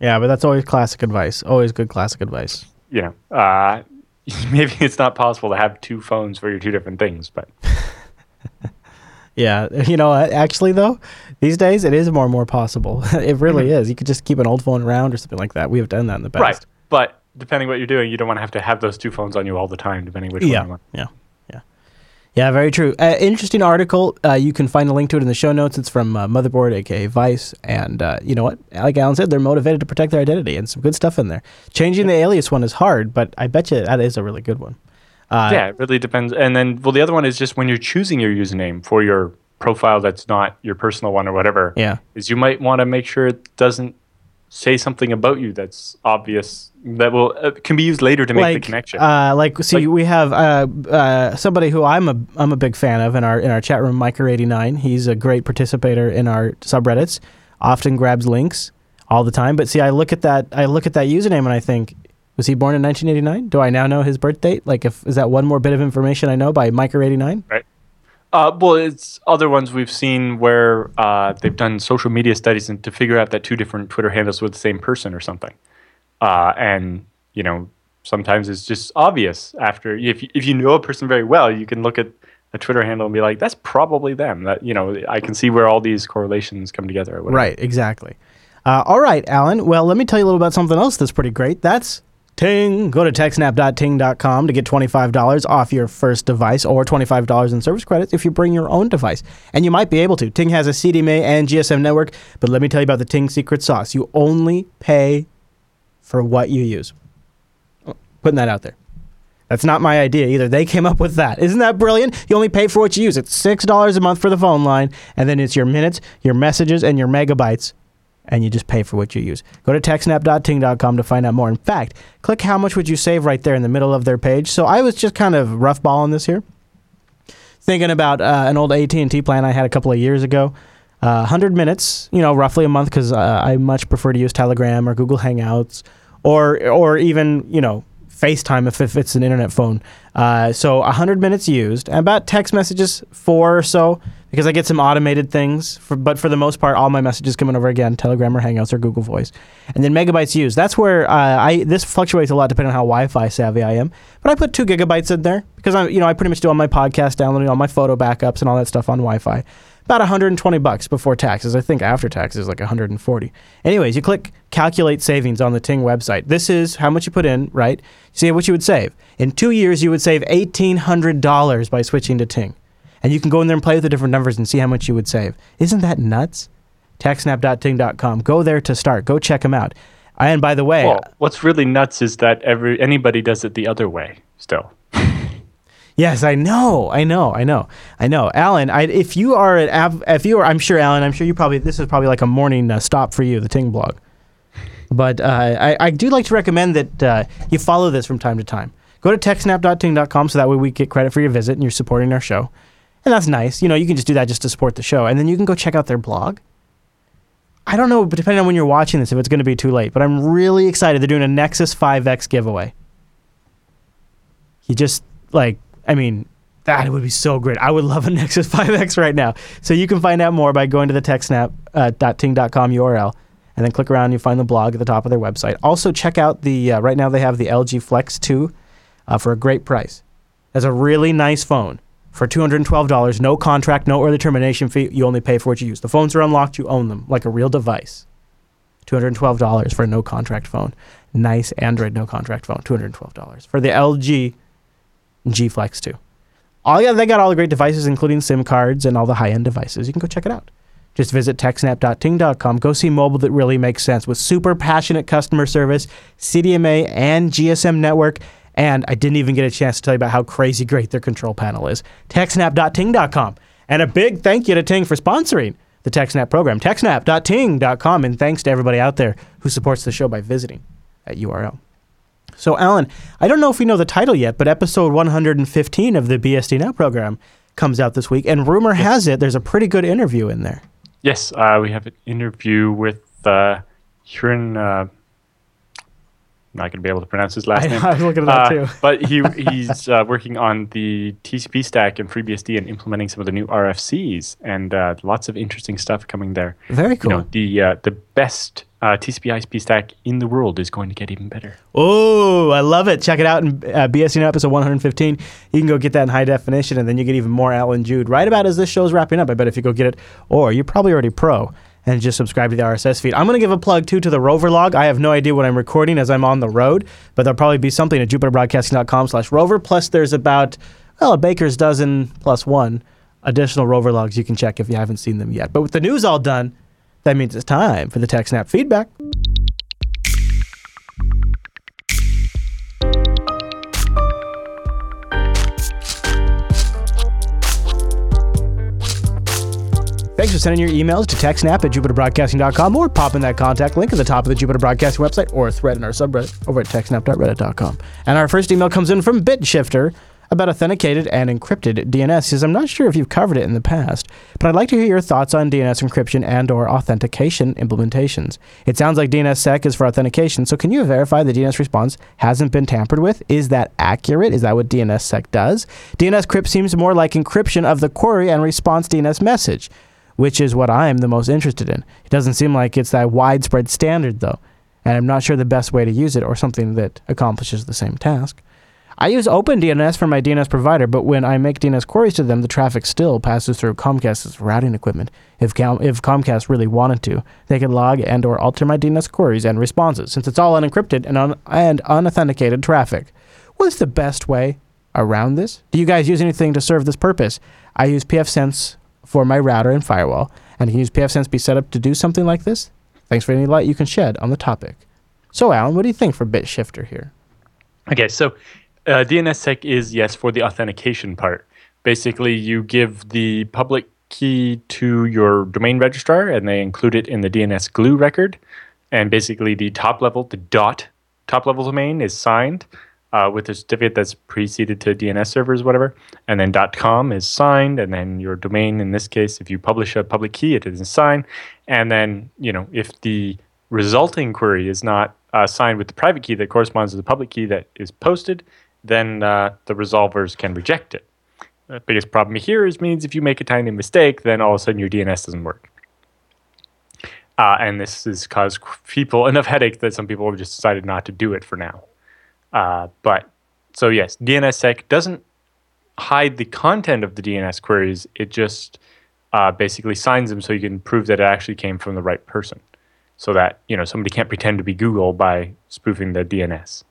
Yeah, but that's always classic advice. Always good classic advice. You know, uh, [laughs] maybe it's not possible to have two phones for your two different things, but [laughs] Yeah, you know, actually though, these days it is more and more possible. [laughs] it really is. You could just keep an old phone around or something like that. We have done that in the past. right. But depending what you're doing, you don't want to have to have those two phones on you all the time, depending which one you Yeah, want. yeah, yeah. Very true. Uh, interesting article. Uh, you can find a link to it in the show notes. It's from uh, Motherboard, aka Vice, and uh, you know what? Like Allan said, they're motivated to protect their identity, and some good stuff in there. Changing the alias one is hard, but I bet you that is a really good one. Uh, yeah, it really depends. And then, well, the other one is just when you're choosing your username for your profile that's not your personal one or whatever. Yeah. Is you might want to make sure it doesn't say something about you that's obvious that will uh, can be used later to make like, the connection. Uh, like, see, Like- we have uh, uh, somebody who I'm a I'm a big fan of in our in our chat room, Miker89. He's a great participator in our subreddits. Often grabs links all the time. But see, I look at that I look at that username and I think, was he born in 1989? Do I now know his birth date? Like, if is that one more bit of information I know by Miker89? Uh, well, it's other ones we've seen where uh, they've done social media studies and to figure out that two different Twitter handles were the same person or something. Uh, and you know, sometimes it's just obvious after if if you know a person very well, you can look at a Twitter handle and be like, "That's probably them." That you know, I can see where all these correlations come together. Right, exactly. Uh, all right, Allan. Well, let me tell you a little about something else that's pretty great. That's Ting. Go to techsnap.ting.com to get $25 off your first device or $25 in service credits if you bring your own device. And you might be able to. Ting has a CDMA and GSM network, but let me tell you about the Ting secret sauce. You only pay for what you use. Putting that out there. That's not my idea either. They came up with that. Isn't that brilliant? You only pay for what you use. It's $6 a month for the phone line, and then it's your minutes, your messages, and your megabytes, and you just pay for what you use. Go to techsnap.ting.com to find out more. In fact, click how much would you save right there in the middle of their page. So I was just kind of roughballing this here, thinking about uh, an old AT&T plan I had a couple of years ago. Uh, 100 minutes, you know, roughly a month, because uh, I much prefer to use Telegram or Google Hangouts, or or even you know FaceTime if, if it's an internet phone. Uh, so 100 minutes used, and about text messages four or so, because I get some automated things. For, but for the most part, all my messages coming over again, Telegram or Hangouts or Google Voice, and then megabytes used. That's where uh, I this fluctuates a lot depending on how Wi-Fi savvy I am. But I put two gigabytes in there because I you know I pretty much do all my podcast downloading, all my photo backups, and all that stuff on Wi-Fi. about 120 bucks before taxes. I think after taxes like 140. Anyways, you click calculate savings on the Ting website. This is how much you put in, right? See what you would save. In 2 years you would save $1800 by switching to Ting. And you can go in there and play with the different numbers and see how much you would save. Isn't that nuts? TechSnap.ting.com. Go there to start. Go check them out. And by the way, Well, what's really nuts is that every anybody does it the other way still. [laughs] Yes, I know, I know, I know, I know, Allan. I, if you are av- if you are, I'm sure, Allan. I'm sure you probably this is probably like a morning uh, stop for you, the Ting blog. But uh, I, I do like to recommend that uh, you follow this from time to time. Go to techsnap.ting.com so that way we get credit for your visit and you're supporting our show, and that's nice. You know, you can just do that just to support the show, and then you can go check out their blog. I don't know, but depending on when you're watching this, if it's going to be too late. But I'm really excited. They're doing a Nexus 5X giveaway. You just like I mean, that would be so great. I would love a [laughs] Nexus 5X right now. So you can find out more by going to the techsnap.ting.com URL and then click around and you find the blog at the top of their website. Also, check out the, uh, right now they have the LG Flex 2 uh, for a great price. That's a really nice phone for $212. No contract, no early termination fee. You only pay for what you use. The phones are unlocked, you own them like a real device. $212 for a no contract phone. Nice Android no contract phone. $212 for the LG G Flex 2. All yeah, they got all the great devices, including SIM cards and all the high end devices. You can go check it out. Just visit techsnap.ting.com. Go see mobile that really makes sense with super passionate customer service, CDMA and GSM network. And I didn't even get a chance to tell you about how crazy great their control panel is. Techsnap.ting.com. And a big thank you to Ting for sponsoring the TechSnap program. Techsnap.ting.com. And thanks to everybody out there who supports the show by visiting at URL. So, Allan, I don't know if we know the title yet, but episode 115 of the BSD Now program comes out this week, and rumor has it there's a pretty good interview in there. Yes, uh, we have an interview with uh. Uh, not going to be able to pronounce his last I, name. I was looking at that Uh, too. but he [laughs] he's uh, working on the TCP stack and FreeBSD and implementing some of the new RFCs and uh, lots of interesting stuff coming there. Very cool. You know, the uh, the best uh, TCP ISP stack in the world is going to get even better. Oh, I love it. Check it out in uh, BSD Now episode 115. You can go get that in high definition, and then you get even more Allan Jude right about as this show's wrapping up. I bet if you go get it, or you're probably already pro and just subscribe to the RSS feed. I'm going to give a plug too to the Rover log. I have no idea what I'm recording as I'm on the road, but there'll probably be something at jupiterbroadcasting.com slash rover. Plus, there's about, well, a baker's dozen plus one additional Rover logs you can check if you haven't seen them yet. But with the news all done, that means it's time for the TechSnap feedback. Thanks for sending your emails to techsnap at jupiterbroadcasting.com or pop in that contact link at the top of the Jupiter Broadcasting website or a thread in our subreddit over at techsnap.reddit.com. And our first email comes in from BitShifter about authenticated and encrypted DNS. Says, I'm not sure if you've covered it in the past, but I'd like to hear your thoughts on DNS encryption and or authentication implementations. It sounds like DNSSEC is for authentication, so can you verify the DNS response hasn't been tampered with? Is that accurate? Is that what DNSSEC does? DNSCrypt seems more like encryption of the query and response DNS message which is what I'm the most interested in. It doesn't seem like it's that widespread standard, though, and I'm not sure the best way to use it or something that accomplishes the same task. I use OpenDNS for my DNS provider, but when I make DNS queries to them, the traffic still passes through Comcast's routing equipment. If, Com- if Comcast really wanted to, they could log and or alter my DNS queries and responses, since it's all unencrypted and, un- and unauthenticated traffic. What's the best way around this? Do you guys use anything to serve this purpose? I use pfSense for my router and firewall, and can use pfSense be set up to do something like this? Thanks for any light you can shed on the topic. So, Allan, what do you think for BitShifter here? Okay, so uh, DNSSEC is yes for the authentication part. Basically, you give the public key to your domain registrar, and they include it in the DNS glue record. And basically, the top level, the dot top level domain is signed uh, with a certificate that's preceded to DNS servers, whatever. And then .com is signed, and then your domain, in this case, if you publish a public key, it is signed. And then, you know, if the resulting query is not uh, signed with the private key that corresponds to the public key that is posted, then uh, the resolvers can reject it. The biggest problem here is means if you make a tiny mistake, then all of a sudden your DNS doesn't work. Uh, and this has caused people [laughs] enough headache that some people have just decided not to do it for now. Uh, but so yes, DNSSEC doesn't hide the content of the DNS queries. It just uh, basically signs them so you can prove that it actually came from the right person, so that you know somebody can't pretend to be Google by spoofing the DNS.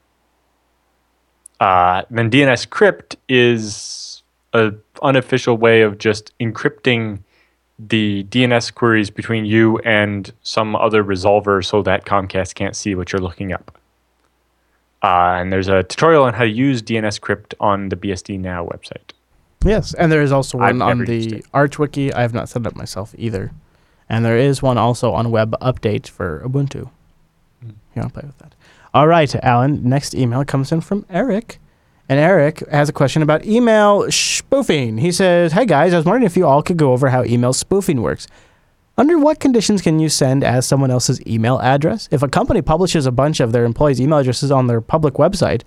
Uh, then DNSCrypt is a unofficial way of just encrypting the DNS queries between you and some other resolver so that Comcast can't see what you're looking up. Uh, and there's a tutorial on how to use DNSCrypt on the BSD Now website. Yes, and there is also I've one on the it. Arch Wiki. I have not set it up myself either. And there is one also on WebUpd8 for Ubuntu. Hmm. You want to play with that? All right, Allan. Next email comes in from Eric. And Eric has a question about email spoofing. He says, Hey guys, I was wondering if you all could go over how email spoofing works. Under what conditions can you send as someone else's email address? If a company publishes a bunch of their employees' email addresses on their public website,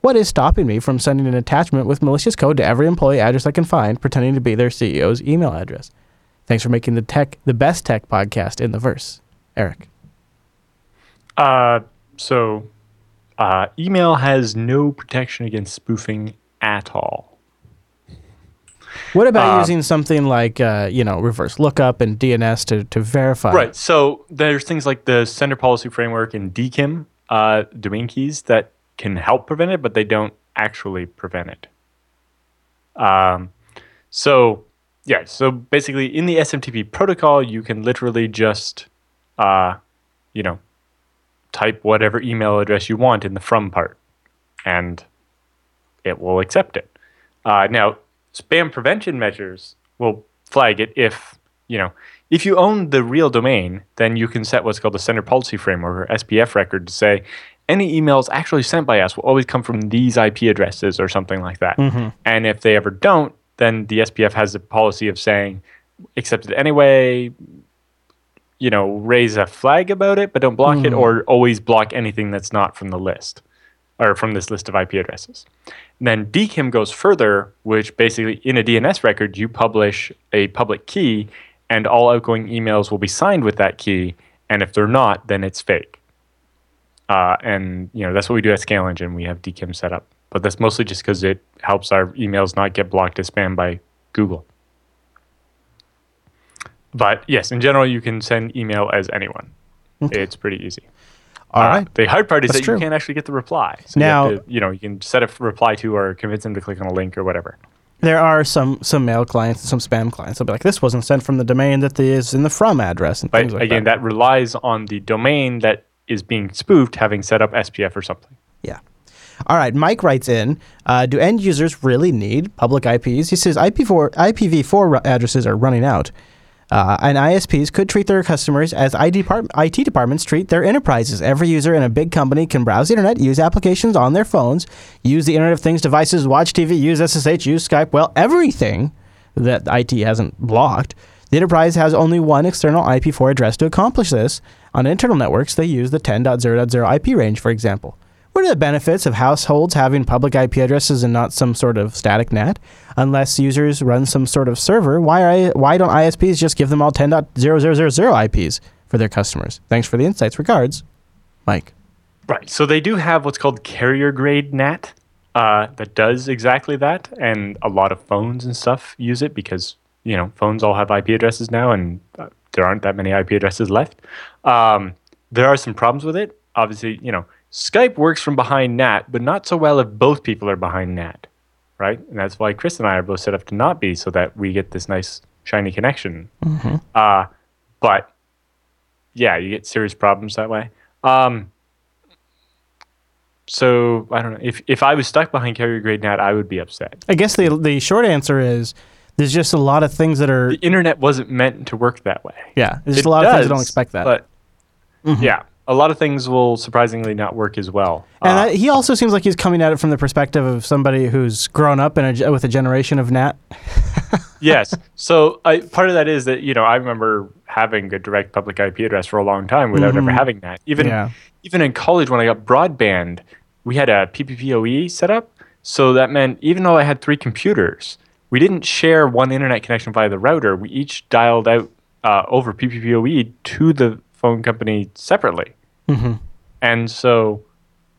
what is stopping me from sending an attachment with malicious code to every employee address I can find, pretending to be their CEO's email address? Thanks for making the tech the best tech podcast in the verse, Eric. Uh, so, uh, email has no protection against spoofing at all. What about Uh, using something like uh, you know reverse lookup and DNS to to verify? Right. So there's things like the sender policy framework and DKIM uh, domain keys that can help prevent it, but they don't actually prevent it. Um, so yeah. So basically, in the SMTP protocol, you can literally just, uh, you know, type whatever email address you want in the from part, and it will accept it. Uh, now, spam prevention measures will flag it if you know if you own the real domain, then you can set what's called the sender policy framework or SPF record to say any emails actually sent by us will always come from these IP addresses or something like that. Mm-hmm. And if they ever don't, then the SPF has the policy of saying accept it anyway, you know, raise a flag about it, but don't block it, mm-hmm. or always block anything that's not from the list or from this list of IP addresses. And then DKIM goes further, which basically in a DNS record, you publish a public key, and all outgoing emails will be signed with that key. And if they're not, then it's fake. Uh, and you know that's what we do at ScaleEngine. We have DKIM set up, but that's mostly just because it helps our emails not get blocked as spam by Google. But yes, in general, you can send email as anyone. It's pretty easy. All Uh, right. The hard part is That's that true. you can't actually get the reply. So Now- you, to, you know, you can set a reply to or convince them to click on a link or whatever. There are some some mail clients and some spam clients. They'll be like, "This wasn't sent from the domain that is in the from address," and But things like again, that. that. relies on the domain that is being spoofed having set up SPF or something. Yeah. All right. Mike writes in uh, Do end users really need public IPs? He says IP4, IPv4 addresses are running out. Uh, and ISPs could treat their customers as IT, depart- IT departments treat their enterprises. Every user in a big company can browse the internet, use applications on their phones, use the Internet of Things devices, watch TV, use SSH, use Skype. Well, everything that IT hasn't blocked. The enterprise has only one external IP4 address to accomplish this. On internal networks, they use the 10.0.0 IP range, for example. What are the benefits of households having public IP addresses and not some sort of static net? Unless users run some sort of server, why are why don't ISPs just give them all 10.0000 IPs for their customers? Thanks for the insights. Regards, Mike. Right. So they do have what's called carrier grade NAT uh, that does exactly that, and a lot of phones and stuff use it because you know phones all have IP addresses now, and uh, there aren't that many IP addresses left. Um, there are some problems with it. Obviously, you know Skype works from behind NAT, but not so well if both people are behind NAT, right? And that's why Chris and I are both set up to not be, so that we get this nice shiny connection. Uh, but yeah, you get serious problems that way. Um, so I don't know if if I was stuck behind carrier grade NAT, I would be upset. I guess the the short answer is there's just a lot of things that are The internet wasn't meant to work that way. yeah. There's just It a lot of things that don't expect that. Mm-hmm. But yeah, a lot of things will surprisingly not work as well. and Uh, that, he also seems like he's coming at it from the perspective of somebody who's grown up in a, with a generation of NAT. [laughs] yes. So I, part of that is that you know I remember having a direct public IP address for a long time without ever having that. Even Yeah. even in college when I got broadband, we had a PPPoE set up. So that meant even though I had three computers, we didn't share one internet connection via the router. We each dialed out uh, over PPPoE to the phone company separately. And so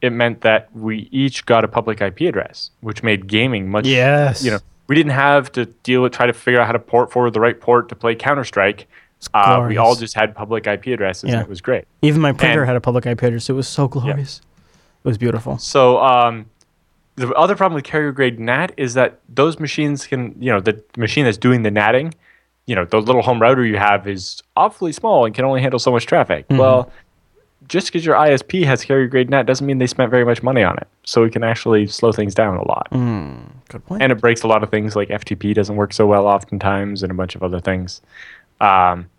it meant that we each got a public IP address, which made gaming much Yes. you know we didn't have to deal with try to figure out how to port forward the right port to play Counter Strike. Uh, we all just had public IP addresses, Yeah. and it was great. Even my printer And- had a public IP address. It was so glorious. It was beautiful. So um, the other problem with carrier grade NAT is that those machines can, you know, the machine that's doing the NATing, you know, the little home router you have is awfully small and can only handle so much traffic. Well, just because your ISP has carrier grade NAT doesn't mean they spent very much money on it. So it can actually slow things down a lot. Good point. And it breaks a lot of things like FTP doesn't work so well oftentimes and a bunch of other things. Um,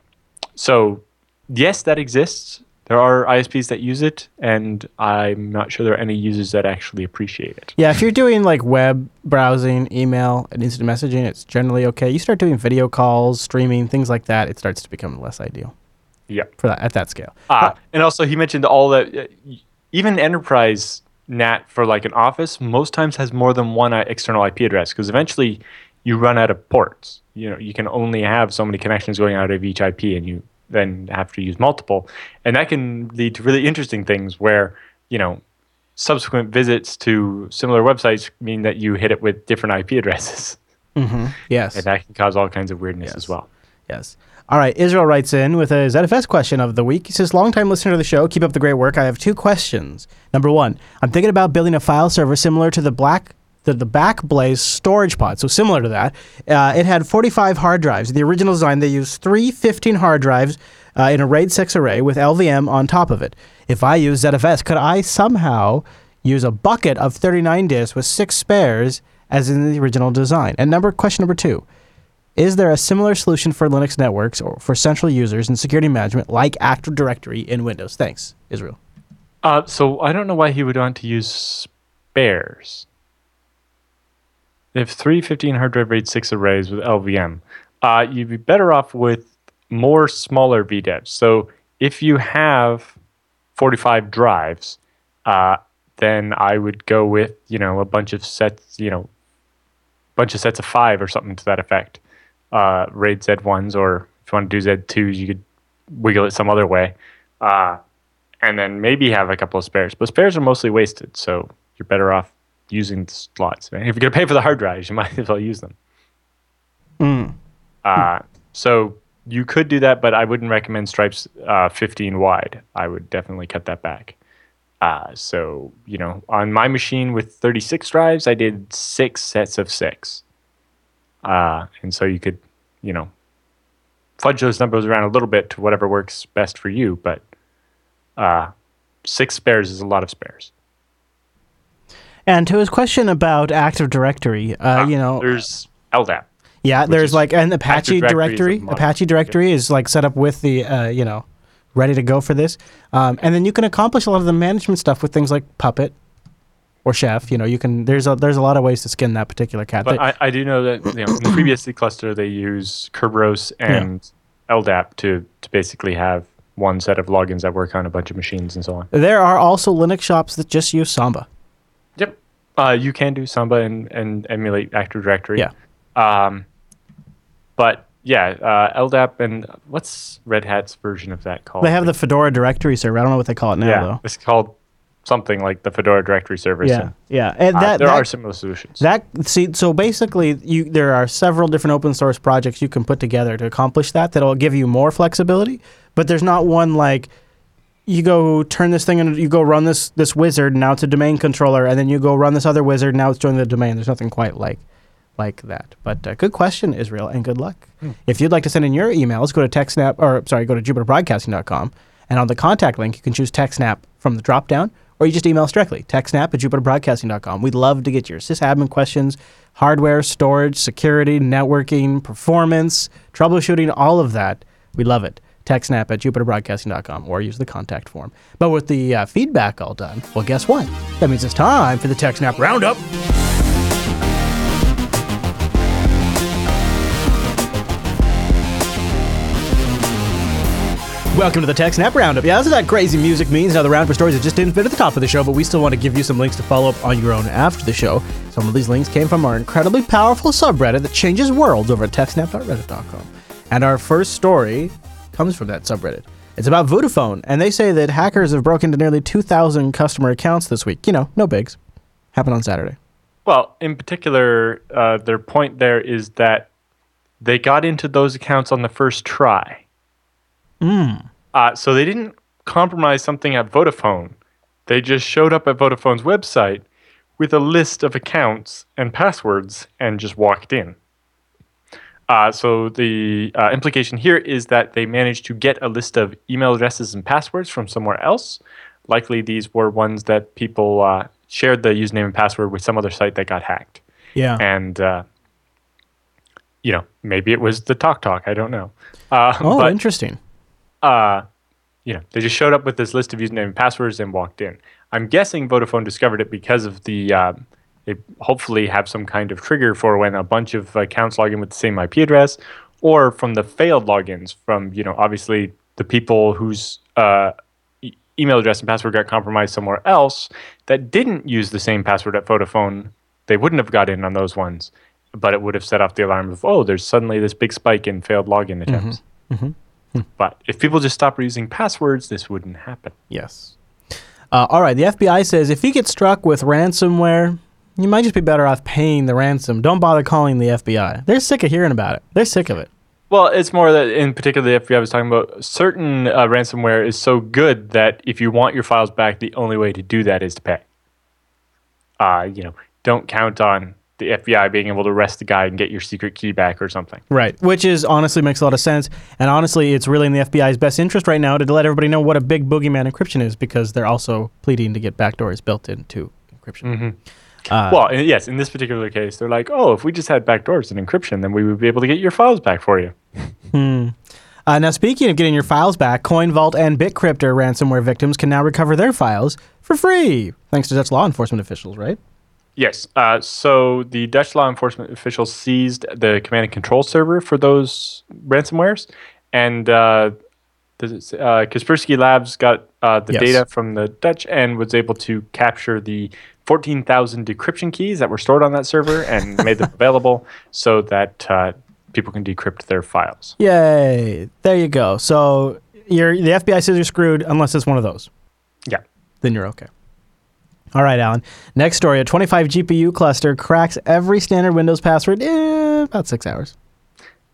so, yes, that exists. There are ISPs that use it, and I'm not sure there are any users that actually appreciate it. Yeah, if you're doing like web browsing, email, and instant messaging, it's generally okay. You start doing video calls, streaming, things like that, it starts to become less ideal Yeah. for that at that scale. Uh, and also, he mentioned all that, uh, even enterprise NAT for like an office, most times has more than one uh, external IP address because eventually you run out of ports. You know, you can only have so many connections going out of each IP, and you then have to use multiple, and that can lead to really interesting things where you know subsequent visits to similar websites mean that you hit it with different IP addresses, [laughs] mm-hmm. Yes. and that can cause all kinds of weirdness Yes. as well. Yes. All right. Israel writes in with a ZFS question of the week. He says, Longtime listener to the show, keep up the great work. I have two questions. Number one, I'm thinking about building a file server similar to the Black. The, the Backblaze storage pod, so similar to that. Uh, it had 45 hard drives. The original design, they used three 15 hard drives uh, in a RAID 6 array with LVM on top of it. If I use ZFS, could I somehow use a bucket of 39 disks with six spares as in the original design? And number question number two, is there a similar solution for Linux networks or for central users and security management like Active Directory in Windows? Thanks, Israel. Uh, so I don't know why he would want to use spares. They have three 15 hard drive RAID 6 arrays with LVM. Uh, you'd be better off with more smaller VDEVs. So if you have 45 drives, uh, then I would go with you know a bunch of sets, you know, bunch of sets of five or something to that effect. Uh, RAID Z1s, or if you want to do Z2s, you could wiggle it some other way. Uh, and then maybe have a couple of spares. But spares are mostly wasted, so you're better off using the slots. If you're going to pay for the hard drives, you [laughs] might as well use them. Uh, so you could do that, but I wouldn't recommend stripes uh, 15 wide. I would definitely cut that back. Uh, so, you know, on my machine with 36 drives, I did six sets of six. Uh, and so you could, you know, fudge those numbers around a little bit to whatever works best for you. But uh, six spares is a lot of spares. And to his question about Active Directory, uh, you know, There's LDAP. yeah, there's like an Apache Directory is directory. mod- Apache directory is like set up with the, uh, you know, ready to go for this. Um, and then you can accomplish a lot of the management stuff with things like Puppet or Chef. You know, you can. There's a there's a lot of ways to skin that particular cat. But They- I, I do know that you know, in the FreeBSD cluster, they use Kerberos and LDAP to, to basically have one set of logins that work on a bunch of machines and so on. there are also Linux shops that just use Samba. Uh, you can do Samba and, and emulate Active Directory. Yeah. Um, but yeah, uh, LDAP and what's Red Hat's version of that called? They have the Fedora directory server. I don't know what they call it now yeah, though. it's called something like the Fedora directory service. Yeah, and, yeah. And uh, that, there that, are similar solutions. That see, so basically, you there are several different open source projects you can put together to accomplish that. That'll give you more flexibility, but there's not one like you go turn this thing and you go run this this wizard. Now it's a domain controller, and then you go run this other wizard. Now it's joining the domain. There's nothing quite like like that. But uh, good question, Israel, and good luck. If you'd like to send in your emails, go to TechSnap or sorry, go to JupiterBroadcasting.com, and on the contact link you can choose TechSnap from the drop down, or you just email us directly, TechSnap at JupiterBroadcasting.com. We'd love to get your sysadmin questions, hardware, storage, security, networking, performance, troubleshooting, all of that. We love it. TechSnap at JupiterBroadcasting.com or use the contact form. But with the uh, feedback all done, well, guess what? That means it's time for the TechSnap Roundup. Welcome to the Tech Snap Roundup. Yeah, that's what that crazy music means. Now, the round for stories that just didn't fit at the top of the show, but we still want to give you some links to follow up on your own after the show. Some of these links came from our incredibly powerful subreddit that changes worlds over at techsnap.reddit.com. And our first story comes from that subreddit. It's about Vodafone, and they say that hackers have broken into nearly 2,000 customer accounts this week. You know, no bigs. Happened on Saturday. Well, in particular, uh, their point there is that they got into those accounts on the first try. Mm. Uh, so they didn't compromise something at Vodafone. They just showed up at Vodafone's website with a list of accounts and passwords and just walked in. Uh, so the uh, implication here is that they managed to get a list of email addresses and passwords from somewhere else. Likely, these were ones that people uh, shared the username and password with some other site that got hacked. Yeah. And uh, you know, maybe it was the TalkTalk. I don't know. Uh, oh, but interesting. uh, you know, they just showed up with this list of username and passwords and walked in. I'm guessing Vodafone discovered it because of the. They hopefully have some kind of trigger for when a bunch of accounts log in with the same IP address, or from the failed logins from you know obviously the people whose uh, email address and password got compromised somewhere else that didn't use the same password at Vodafone. They wouldn't have got in on those ones, but it would have set off the alarm of oh, there's suddenly this big spike in failed login attempts. But if people just stop reusing passwords, this wouldn't happen. Yes. Uh, all right. The FBI says if you get struck with ransomware, you might just be better off paying the ransom. Don't bother calling the FBI. They're sick of hearing about it. They're sick of it. Well, it's more that in particular the FBI was talking about certain uh, ransomware is so good that if you want your files back, the only way to do that is to pay. Uh, you know, don't count on the FBI being able to arrest the guy and get your secret key back or something. Right. Which is honestly makes a lot of sense. And honestly, it's really in the FBI's best interest right now to let everybody know what a big boogeyman encryption is because they're also pleading to get backdoors built into encryption. Uh, well, and yes, in this particular case, they're like, oh, if we just had backdoors and encryption, then we would be able to get your files back for you. Uh, now, speaking of getting your files back, CoinVault and BitCryptor ransomware victims can now recover their files for free, thanks to Dutch law enforcement officials, right? Yes. Uh, so the Dutch law enforcement officials seized the command and control server for those ransomwares, and uh, the, uh, Kaspersky Labs got uh, the Yes. data from the Dutch and was able to capture the 14,000 decryption keys that were stored on that server and made them [laughs] available so that uh, people can decrypt their files. Yay! There you go. So you're, the FBI says you're screwed unless it's one of those. Yeah. Then you're okay. All right, Allan. Next story: a 25 GPU cluster cracks every standard Windows password in about six hours.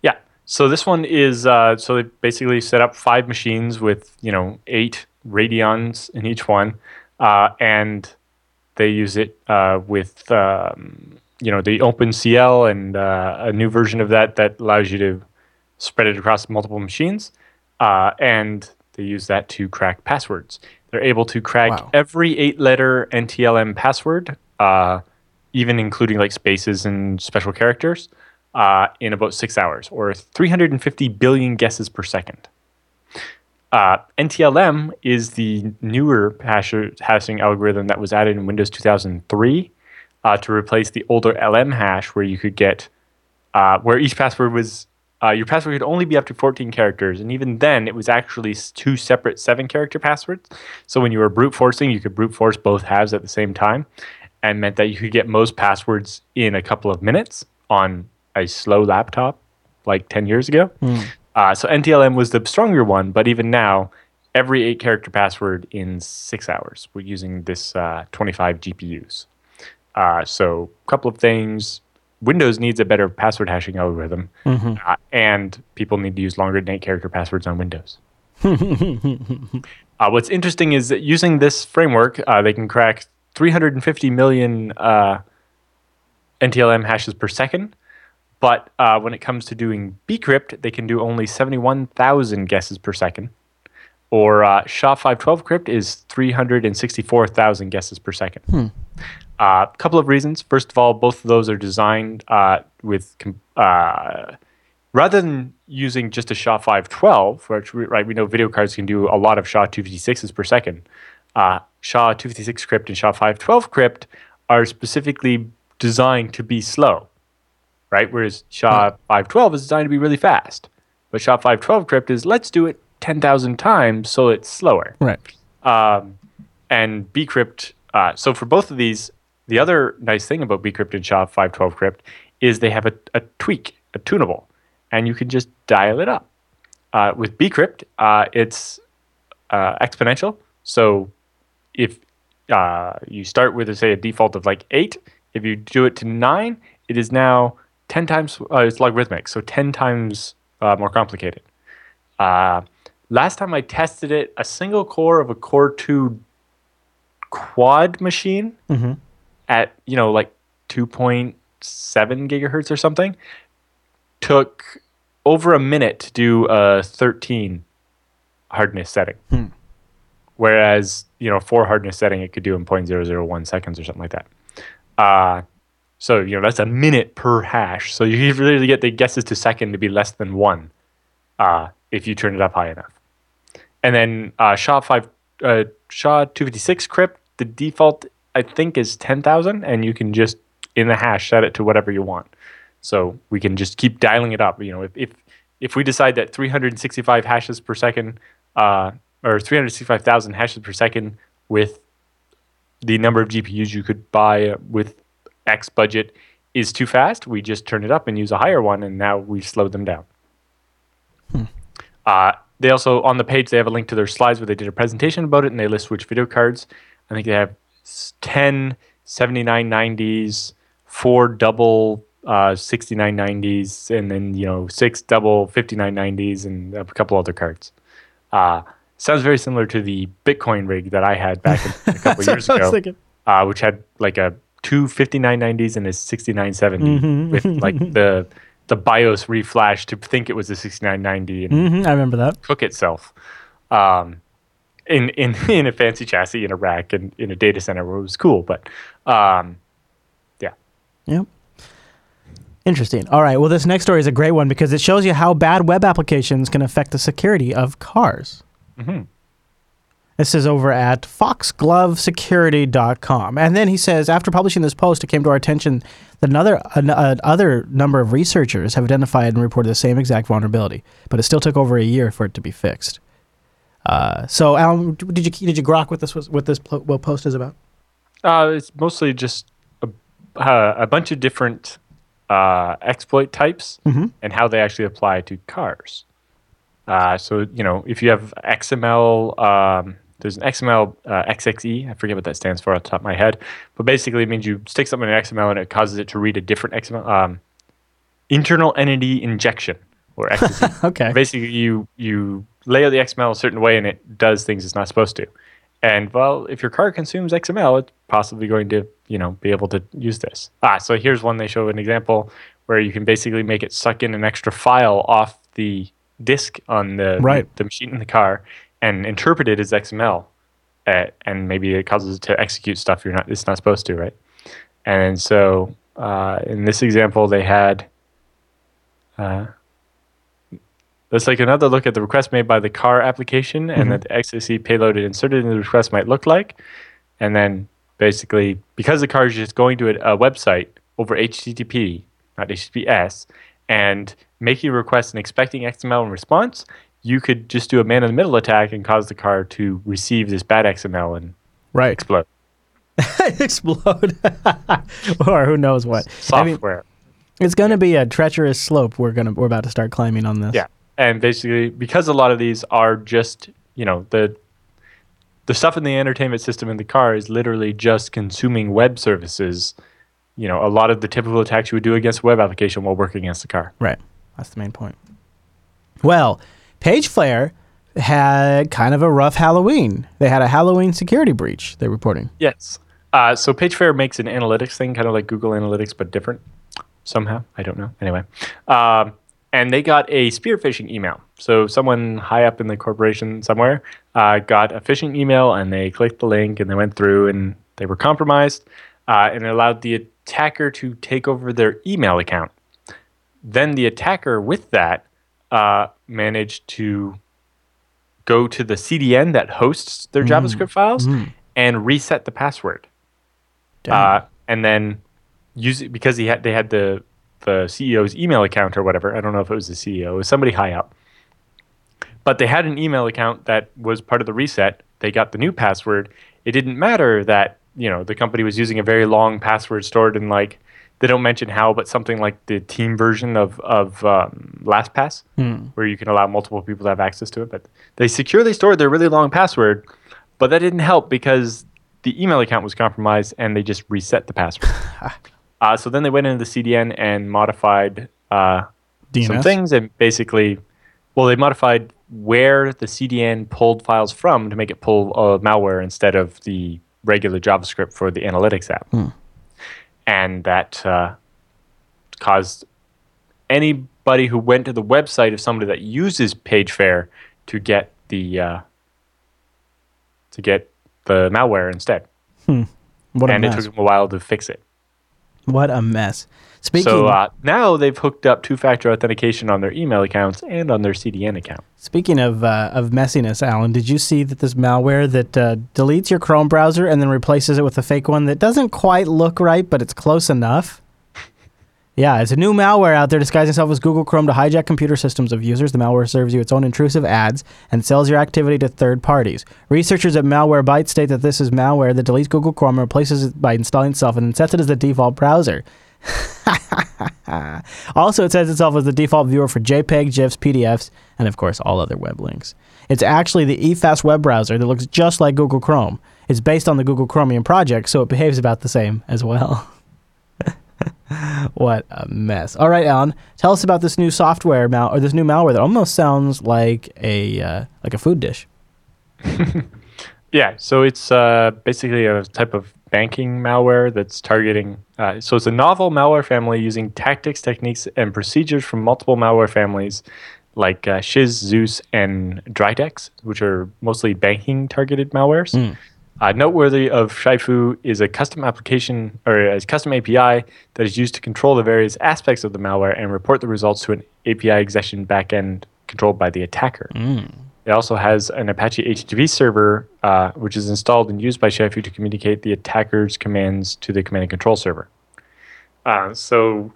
Yeah. So this one is uh, so they basically set up five machines with you know eight Radeons in each one, uh, and they use it uh, with um, you know the OpenCL and uh, a new version of that that allows you to spread it across multiple machines, uh, and they use that to crack passwords. They're able to crack Wow. every eight-letter NTLM password, uh, even including like spaces and special characters uh, in about six hours, or 350 billion guesses per second. Uh, NTLM is the newer hashing algorithm that was added in Windows 2003 uh, to replace the older LM hash, where you could get uh, where each password was uh, your password could only be up to 14 characters, and even then, it was actually two separate seven-character passwords. So when you were brute forcing, you could brute force both halves at the same time, and meant that you could get most passwords in a couple of minutes on a slow laptop, like 10 years ago. Uh, so NTLM was the stronger one, but even now, every eight-character password in six hours. We're using this uh, 25 GPUs. Uh, so a couple of things. Windows needs a better password hashing algorithm, uh, and people need to use longer than eight character passwords on Windows. [laughs] uh, what's interesting is that using this framework, uh, they can crack 350 million uh, NTLM hashes per second. But uh, when it comes to doing bcrypt, they can do only 71,000 guesses per second. Or uh, SHA-512 crypt is 364,000 guesses per second. A uh, couple of reasons. First of all, both of those are designed uh, with uh, rather than using just a SHA-512, which we, right we know video cards can do a lot of SHA-256s per second. Uh, SHA-256 crypt and SHA-512 crypt are specifically designed to be slow, right? Whereas SHA-512 is designed to be really fast. But SHA-512 crypt is let's do it 10,000 times so it's slower Right. um, and bcrypt. Uh, so for both of these, the other nice thing about bcrypt and SHA-512 crypt is they have a, a tweak, a tunable, and you can just dial it up. Uh, with bcrypt, uh, it's uh, exponential. So if uh, you start with, say, a default of like eight, If you do it to nine, it is now ten times. Uh, it's logarithmic, so ten times uh, more complicated. Uh, last time I tested it, a single core of a Core two quad machine Mhm. at you know like two point seven gigahertz or something took over a minute to do a thirteen hardness setting. Hmm. Whereas, you know, for hardness setting, it could do in 0.001 seconds or something like that. Uh, so, you know, that's a minute per hash. So you [laughs] really get the guesses to second to be less than one uh, if you turn it up high enough. And then uh, SHA five, uh, SHA two fifty six crypt, the default I think is ten thousand, and you can just in the hash set it to whatever you want. So we can just keep dialing it up. You know, if if, if we decide that three hundred and sixty five hashes per second, uh, or three hundred sixty five thousand hashes per second with the number of GPUs you could buy with X budget is too fast, we just turn it up and use a higher one, and now we've slowed them down. Uh, they also on the page they have a link to their slides where they did a presentation about it, and they list which video cards. I think they have s- 10 7990s, four double uh, 6990s, and then you know six double 5990s, and a couple other cards. Uh, sounds very similar to the Bitcoin rig that I had back a couple [laughs] years what I was ago uh, which had like a two 5990s and a 6970 Mhm. with like [laughs] the the BIOS reflash to think it was a 6990 and hmm I remember that. cook itself um, in in [laughs] in a fancy chassis in a rack and in a data center where it was cool. But um, yeah. Yep. Interesting. All right. Well, this next story is a great one because it shows you how bad web applications can affect the security of cars. Mhm. This is over at foxglovesecurity.com. And then he says, after publishing this post, it came to our attention that another an, uh, other number of researchers have identified and reported the same exact vulnerability, but it still took over a year for it to be fixed. Uh, so, Allan, did you did you grok what this was what this pl- what post is about? uh, it's mostly just a, uh, a bunch of different uh, exploit types Mhm. and how they actually apply to cars. Uh, so you know, if you have XML, um, there's an XML uh, XXE. I forget what that stands for off the top of my head, but basically it means you stick something in XML and it causes it to read a different XML um, internal entity injection or XXE. [laughs] Okay. basically you you lay out the XML a certain way and it does things it's not supposed to. And well, if your car consumes XML, it's possibly going to you know be able to use this. Ah, so here's one they show an example where you can basically make it suck in an extra file off the disk on the Right. the machine in the car and interpret it as XML, uh, and maybe it causes it to execute stuff you're not it's not supposed to, right? And so uh, in this example, they had. Uh, Let's take another look at the request made by the car application and that the XXE payload it inserted in the request might look like. And then basically, because the car is just going to a, a website over HTTP, not HTTPS, and making a request and expecting XML in response, you could just do a man in the middle attack and cause the car to receive this bad XML and Right. explode. [laughs] Explode. [laughs] or who knows what. I mean, Software. it's going to be a treacherous slope we're going to we're about to start climbing on this. Yeah, and basically because a lot of these are just you know the the stuff in the entertainment system in the car is literally just consuming web services. You know, a lot of the typical attacks you would do against a web application will work against the car. Right. That's the main point. Well, PageFair had kind of a rough Halloween. They had a Halloween security breach, they're reporting. Yes. Uh, so PageFair makes an analytics thing, kind of like Google Analytics, but different somehow. I don't know. Anyway, um, and they got a spear phishing email. So someone high up in the corporation somewhere uh, got a phishing email, and they clicked the link, and they went through, and they were compromised, uh, and it allowed the attacker to take over their email account. Then the attacker, with that, uh, managed to go to the CDN that hosts their JavaScript files and reset the password. Uh, and then use it because he had they had the the CEO's email account or whatever. I don't know if it was the CEO, it was somebody high up. But they had an email account that was part of the reset. They got the new password. It didn't matter that, you know, the company was using a very long password stored in like they don't mention how, but something like the team version of of um, LastPass, where you can allow multiple people to have access to it. But they securely stored their really long password, but that didn't help because the email account was compromised and they just reset the password. [laughs] uh, so then they went into the CDN and modified uh, some things and basically, well, they modified where the CDN pulled files from to make it pull uh, malware instead of the regular JavaScript for the analytics app. And that uh, caused anybody who went to the website of somebody that uses PageFair to get the uh, to get the malware instead. What a and it took them a while to fix it. What a mess. Speaking So uh, now they've hooked up two-factor authentication on their email accounts and on their CDN account. Speaking of uh, of messiness, Allan, did you see that this malware that uh, deletes your Chrome browser and then replaces it with a fake one that doesn't quite look right, but it's close enough? Yeah, it's a new malware out there disguising itself as Google Chrome to hijack computer systems of users. The malware serves you its own intrusive ads and sells your activity to third parties. Researchers at Malwarebytes state that this is malware that deletes Google Chrome and replaces it by installing itself and sets it as the default browser. [laughs] Also, it sets itself as the default viewer for JPEG, GIFs, PDFs, and of course, all other web links. It's actually the eFast web browser that looks just like Google Chrome. It's based on the Google Chromium project, so it behaves about the same as well. [laughs] what a mess! All right, Allan, tell us about this new software mal- or this new malware that almost sounds like a uh, like a food dish. [laughs] Yeah, so it's uh, basically a type of banking malware that's targeting. Uh, so it's a novel malware family using tactics, techniques, and procedures from multiple malware families like uh, Shiz, Zeus, and Dridex, which are mostly banking targeted malwares. Uh, noteworthy of Shifu is a custom application or a custom API that is used to control the various aspects of the malware and report the results to an API execution backend controlled by the attacker. It also has an Apache HTTP server, uh, which is installed and used by Shifu to communicate the attacker's commands to the command and control server. Uh, so,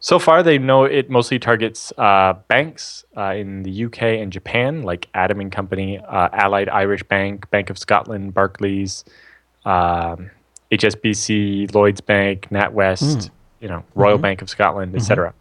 so far they know it mostly targets uh, banks uh, in the UK and Japan, like Adam and Company, uh, Allied Irish Bank, Bank of Scotland, Barclays, um, HSBC, Lloyd's Bank, NatWest, you know, Royal Bank of Scotland, etc.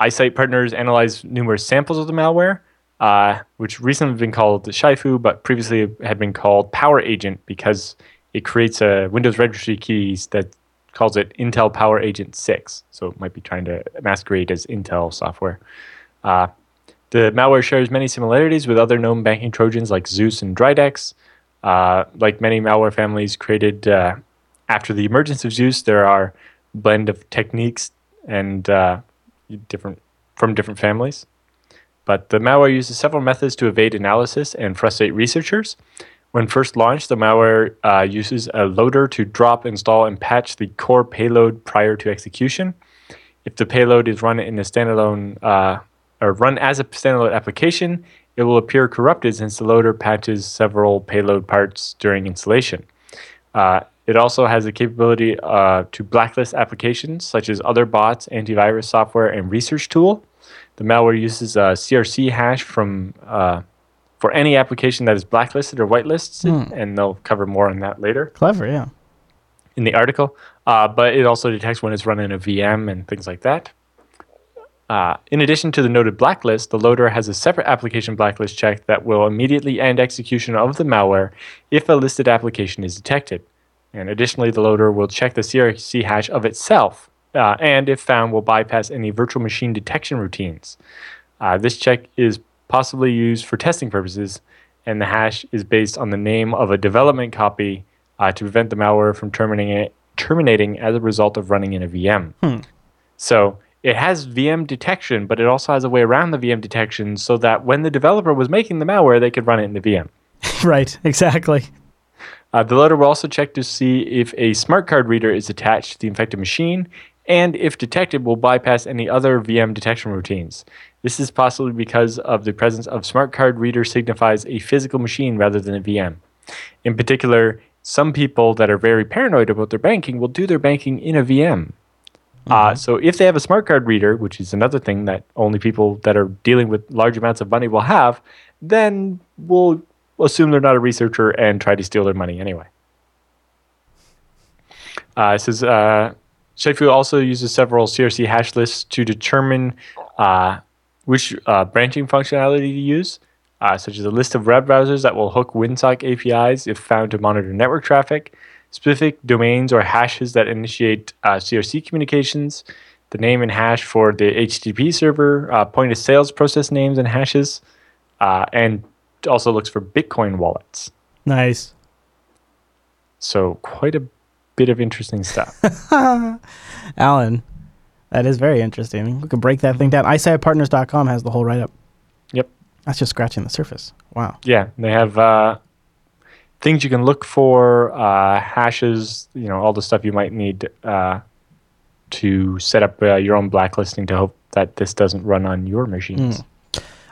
ISight partners analyzed numerous samples of the malware, uh, which recently have been called the Shifu, but previously had been called Power Agent because it creates a Windows registry keys that calls it Intel Power Agent 6. So it might be trying to masquerade as Intel software. Uh, the malware shares many similarities with other known banking Trojans like Zeus and Dridex. Uh, like many malware families created uh, after the emergence of Zeus, there are blend of techniques and uh, different from different families. But the malware uses several methods to evade analysis and frustrate researchers. When first launched, the malware uh, uses a loader to drop, install, and patch the core payload prior to execution. If the payload is run in a standalone uh, or run as a standalone application, it will appear corrupted since the loader patches several payload parts during installation. Uh, it also has the capability uh, to blacklist applications such as other bots, antivirus software, and research tool. The malware uses a CRC hash from uh, for any application that is blacklisted or whitelisted, and they'll cover more on that later Clever, yeah. in the article. Uh, but it also detects when it's running a VM and things like that. Uh, in addition to the noted blacklist, the loader has a separate application blacklist check that will immediately end execution of the malware if a listed application is detected. And additionally, the loader will check the CRC hash of itself, uh, and if found, will bypass any virtual machine detection routines. Uh, this check is possibly used for testing purposes, and the hash is based on the name of a development copy uh, to prevent the malware from terminating, it, terminating as a result of running in a VM. So it has VM detection, but it also has a way around the VM detection so that when the developer was making the malware, they could run it in the VM. [laughs] right, exactly. Uh, the loader will also check to see if a smart card reader is attached to the infected machine, and if detected, will bypass any other VM detection routines. This is possibly because of the presence of smart card reader signifies a physical machine rather than a VM. In particular, some people that are very paranoid about their banking will do their banking in a VM. Uh, so if they have a smart card reader, which is another thing that only people that are dealing with large amounts of money will have, then we'll assume they're not a researcher and try to steal their money anyway. Uh, it says uh, also uses several CRC hash lists to determine uh, which uh, branching functionality to use. uh, such as a list of web browsers that will hook WinSock APIs if found to monitor network traffic, specific domains or hashes that initiate uh, CRC communications, the name and hash for the HTTP server, uh, point of sales process names and hashes, uh, and also looks for Bitcoin wallets. Nice. So quite a bit of interesting stuff. [laughs] Allan, that is very interesting. We can break that thing down. iSightPartners.com has the whole write up. Yep. That's just scratching the surface. Wow. Yeah, they have uh, things you can look for, uh, hashes, you know, all the stuff you might need uh, to set up uh, your own blacklisting to hope that this doesn't run on your machines.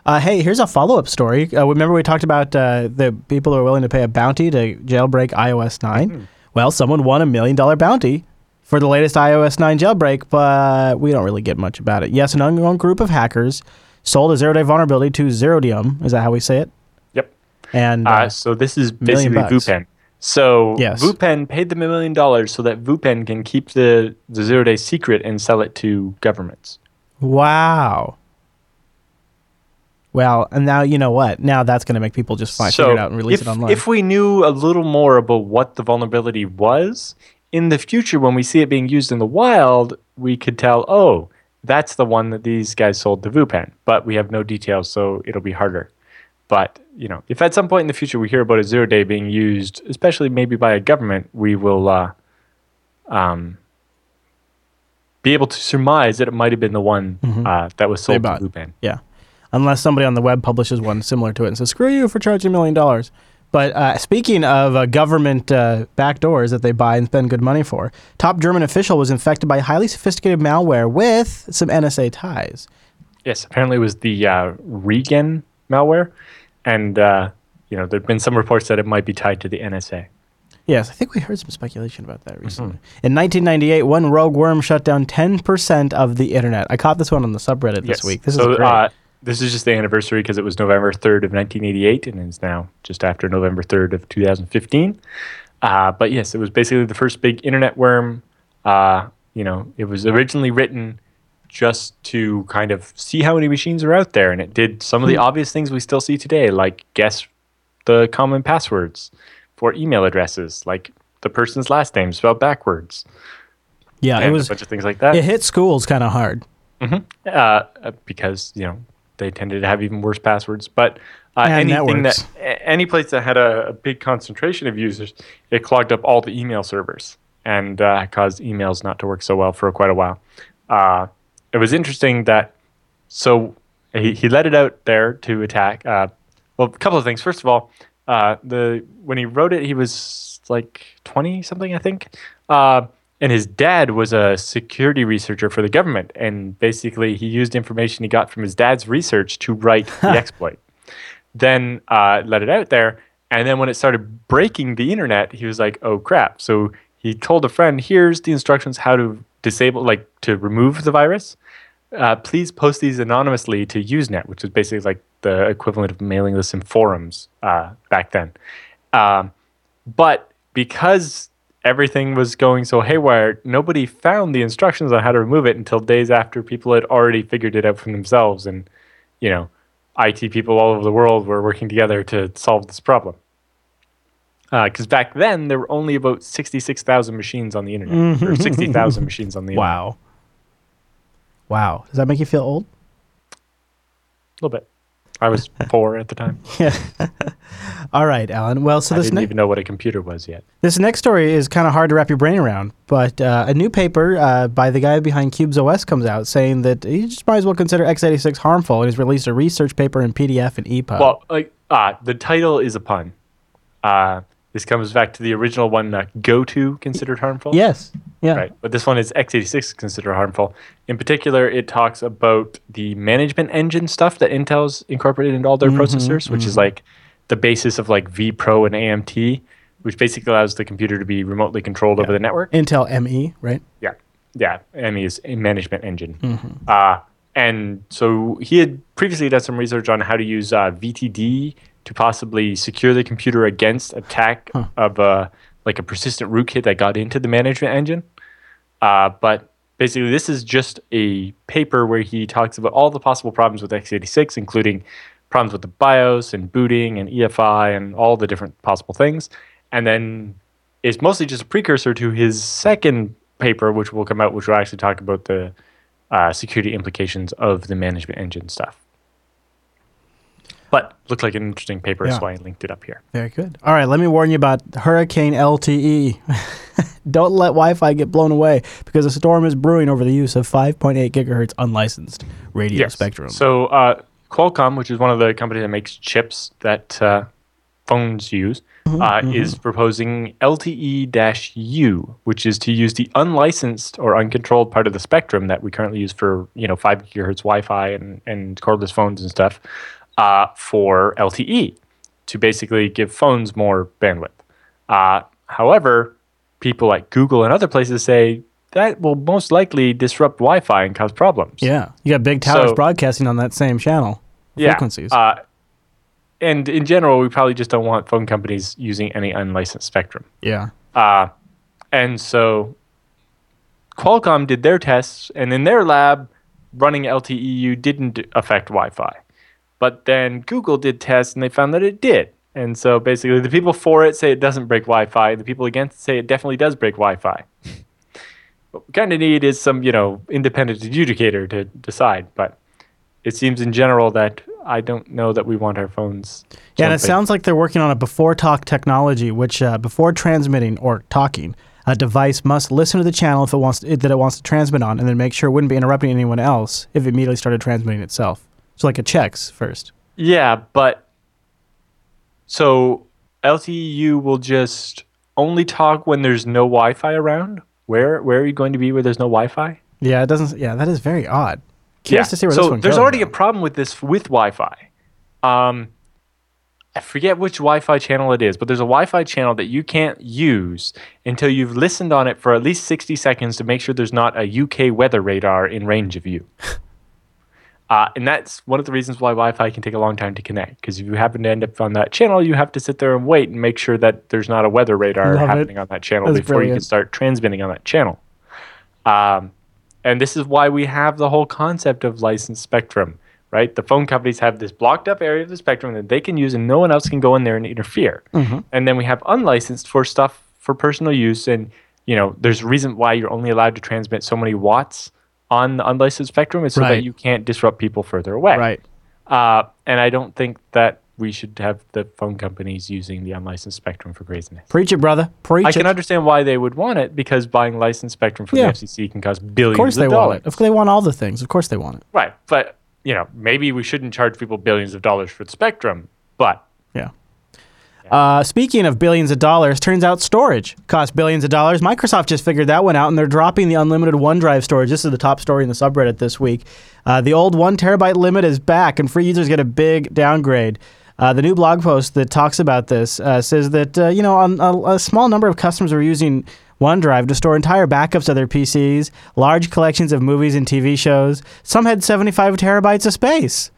Uh, hey, here's a follow up story. Uh, remember, we talked about uh, the people who are willing to pay a bounty to jailbreak iOS 9? Well, someone won a million dollar bounty for the latest iOS 9 jailbreak, but we don't really get much about it. Yes, an unknown group of hackers sold a zero day vulnerability to Zerodium. Is that how we say it? Yep. And Uh, uh, so this is million basically. VuPen. So Yes. VuPen paid them a million dollars so that VuPen can keep the, the zero day secret and sell it to governments. wow. Well, and now you know what? Now that's going to make people just find, figure it out and release if, it online. If we knew a little more about what the vulnerability was, in the future when we see it being used in the wild, we could tell, oh, that's the one that these guys sold to VuPen. But we have no details, so it'll be harder. But you know, if at some point in the future we hear about a zero day being used, especially maybe by a government, we will uh, um, be able to surmise that it might have been the one uh, that was sold to. VuPen. Yeah. Unless somebody on the web publishes one similar to it and says, screw you for charging a million dollars. But uh, speaking of uh, government uh, backdoors that they buy and spend good money for, top German official was infected by highly sophisticated malware with some NSA ties. Yes, apparently it was the uh, Regin malware, and uh, you know there've been some reports that it might be tied to the NSA. Yes, I think we heard some speculation about that recently. In 1998, one rogue worm shut down 10% of the internet. I caught this one on the subreddit this yes. week. This so is great. Uh, this is just the anniversary because it was November third of 1988, and it's now just after November third of 2015. Uh, but yes, it was basically the first big internet worm. Uh, you know, it was originally written just to kind of see how many machines are out there, and it did some of the obvious things we still see today, like guess the common passwords for email addresses, like the person's last name spelled backwards, yeah, it was. a bunch of things like that. It hit schools kind of hard. uh, uh, because you know they tended to have even worse passwords. But uh, anything networks. that any place that had a, a big concentration of users, it clogged up all the email servers and uh, caused emails not to work so well for quite a while. Uh, it was interesting that so he, he let it out there to attack. Uh, well, a couple of things. First of all, uh, the when he wrote it, he was like twenty something, I think. And his dad was a security researcher for the government, and basically he used information he got from his dad's research to write the exploit. Then uh, let it out there, and then when it started breaking the internet, he was like, "Oh crap!" So he told a friend, "Here's the instructions how to disable, like to remove the virus." uh, please post these anonymously to Usenet, which was basically like the equivalent of mailing lists in forums uh, back then. Um, but because everything was going so haywire, nobody found the instructions on how to remove it until days after people had already figured it out for themselves. And, you know, IT people all over the world were working together to solve this problem. Uh, because back then, there were only about 66,000 machines on the internet, or mm-hmm. 60,000 [laughs] machines on the internet. Wow. Wow. Does that make you feel old? A little bit. I was four at the time. [laughs] Yeah. [laughs] All right, Allan. Well, so this I didn't ne- even know what a computer was yet. this next story is kind of hard to wrap your brain around, but uh, a new paper uh, by the guy behind Qubes OS comes out saying that you just might as well consider x86 harmful, and he's released a research paper in PDF and EPUB. Well, like uh, the title is a pun. This comes back to the original one, uh, "Go to" considered harmful. yes, yeah, Right, but this one is x86 considered harmful. In particular, it talks about the management engine stuff that Intel's incorporated into all their Mm-hmm, processors, which is like the basis of like vPro and AMT, which basically allows the computer to be remotely controlled over the network. Intel ME, right? Yeah, yeah. ME is a management engine. Uh, and so he had previously done some research on how to use uh, VTD to possibly secure the computer against attack of uh, like a persistent rootkit that got into the management engine. Uh, but basically, this is just a paper where he talks about all the possible problems with x86, including problems with the BIOS and booting and EFI and all the different possible things. And then it's mostly just a precursor to his second paper, which will come out, which will actually talk about the uh, security implications of the management engine stuff. But looked like an interesting paper, Yeah. so I linked it up here. Very good. All right, let me warn you about Hurricane LTE. [laughs] Don't let Wi Fi get blown away because a storm is brewing over the use of 5.8 gigahertz unlicensed radio spectrum. So uh, Qualcomm, which is one of the companies that makes chips that uh, phones use, Mm-hmm, uh, is proposing LTE-U, which is to use the unlicensed or uncontrolled part of the spectrum that we currently use for you know five gigahertz Wi-Fi and, and cordless phones and stuff uh, for LTE to basically give phones more bandwidth. Uh, however, people like Google and other places say that will most likely disrupt Wi-Fi and cause problems. yeah, you got big towers So- broadcasting on that same channel. Frequencies. Uh, and in general, we probably just don't want phone companies using any unlicensed spectrum. yeah. Uh, and so Qualcomm did their tests, and in their lab, running LTE-U didn't affect Wi-Fi. But then Google did tests, and they found that it did. And so basically, the people for it say it doesn't break Wi-Fi. The people against it say it definitely does break Wi-Fi. what we kind of need is some, you know, independent adjudicator to decide. But it seems in general that I don't know that we want our phones. Yeah, and it sounds like they're working on a before talk technology, which uh, before transmitting or talking, a device must listen to the channel if it wants to, that it wants to transmit on, and then make sure it wouldn't be interrupting anyone else if it immediately started transmitting itself. So like it checks first. Yeah, but so LTE will just only talk when there's no Wi-Fi around. Where where are you going to be where there's no Wi-Fi? Yeah, it doesn't. Yeah, that is very odd. Curious to see where so this one there's already a problem with this with Wi-Fi. Um, I forget which Wi-Fi channel it is, but there's a Wi-Fi channel that you can't use until you've listened on it for at least 60 seconds to make sure there's not a UK weather radar in range of you. [laughs] Uh, and that's one of the reasons why Wi-Fi can take a long time to connect. Because if you happen to end up on that channel, you have to sit there and wait and make sure that there's not a weather radar Love it. happening on that channel That's before you can start transmitting on that channel. Um, and this is why we have the whole concept of licensed spectrum, right? The phone companies have this blocked up area of the spectrum that they can use, and no one else can go in there and interfere. Mm-hmm. And then we have unlicensed for stuff for personal use, and you know, there's a reason why you're only allowed to transmit so many watts on the unlicensed spectrum is so Right. that you can't disrupt people further away. right. Uh, and I don't think that we should have the phone companies using the unlicensed spectrum for craziness. Preach it, brother. Preach I it. can understand why they would want it because buying licensed spectrum from Yeah. the FCC can cost billions of dollars. Of course they of want dollars. it. If they want all the things, of course they want it. Right, but you know, maybe we shouldn't charge people billions of dollars for the spectrum. But. Uh, speaking of billions of dollars, turns out storage costs billions of dollars. Microsoft just figured that one out, and they're dropping the unlimited OneDrive storage. This is the top story in the subreddit this week. Uh, the old one terabyte limit is back, and free users get a big downgrade. Uh, the new blog post that talks about this uh, says that uh, you know um, a, a small number of customers are using OneDrive to store entire backups of their PCs, large collections of movies and TV shows. Some had 75 terabytes of space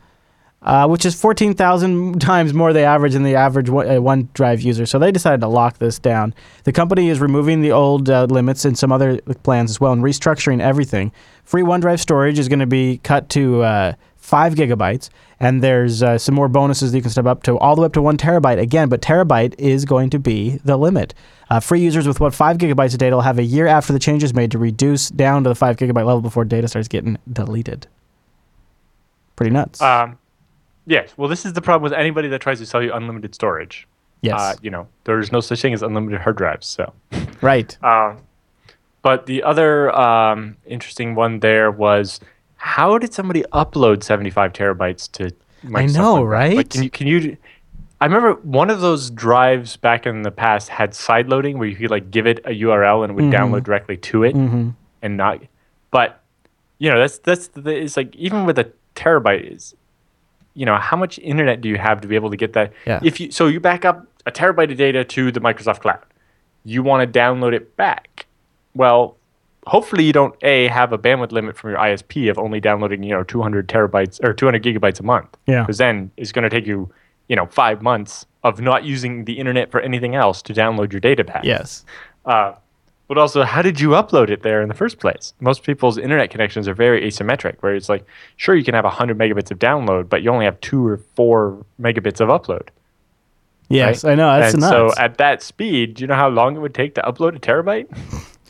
uh, which is 14,000 [laughs] times more the average than the average one- uh, OneDrive user. So they decided to lock this down. The company is removing the old uh, limits and some other plans as well and restructuring everything. Free OneDrive storage is going to be cut to uh, 5 gigabytes, and there's uh, some more bonuses that you can step up to, all the way up to 1 terabyte again, but terabyte is going to be the limit. Free users with what 5 gigabytes of data will have a year after the change is made to reduce down to the 5 gigabyte level before data starts getting deleted. Pretty nuts. um, yes, well, this is the problem with anybody that tries to sell you unlimited storage. yes. Uh, you know, there's no such thing as unlimited hard drives. So, [laughs] right. um, but the other um, interesting one there was how did somebody upload 75 terabytes to? Microsoft know, OneDrive? right? Like, can you can you? I remember one of those drives back in the past had side loading where you could like give it a URL and it would Mm-hmm. download directly to it and not. But you know that's that's the, it's like even with a terabyte is, you know how much internet do you have to be able to get that? Yeah. If you so you back up a terabyte of data to the Microsoft Cloud, you want to download it back. Well, hopefully you don't a have a bandwidth limit from your ISP of only downloading you know 200 terabytes or 200 gigabytes a month. Yeah. Because then it's going to take you you know five months of not using the internet for anything else to download your data back. Yes. Uh, But also, how did you upload it there in the first place? Most people's internet connections are very asymmetric, where it's like, sure, you can have 100 megabits of download, but you only have two or four megabits of upload. Yes, right? I know. That's and nuts. so at that speed, do you know how long it would take to upload a terabyte?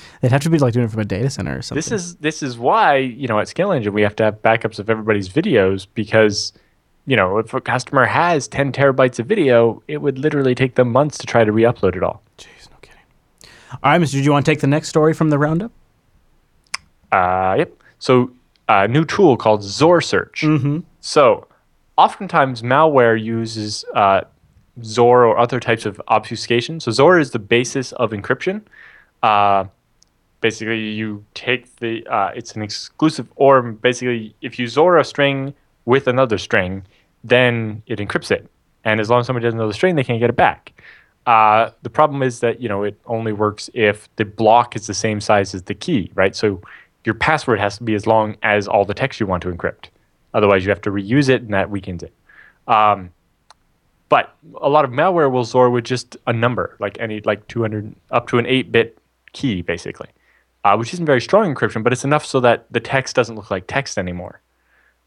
[laughs] It'd have to be like doing it from a data center or something. This is this is why you know at ScaleEngine we have to have backups of everybody's videos because you know if a customer has 10 terabytes of video, it would literally take them months to try to re-upload it all. Jeez, no kidding. All right, Mr. Do you want to take the next story from the roundup? Uh, yep. So a new tool called XORSearch. Mm-hmm. So oftentimes malware uses uh, XOR or other types of obfuscation. So XOR is the basis of encryption. Uh, basically, you take the uh, it's an exclusive, or basically, if you XOR a string with another string, then it encrypts it. And as long as somebody doesn't know the string, they can't get it back. Uh, the problem is that you know it only works if the block is the same size as the key, right? So your password has to be as long as all the text you want to encrypt. Otherwise, you have to reuse it, and that weakens it. Um, but a lot of malware will XOR with just a number, like any like 200 up to an 8-bit key, basically, uh, which isn't very strong encryption, but it's enough so that the text doesn't look like text anymore.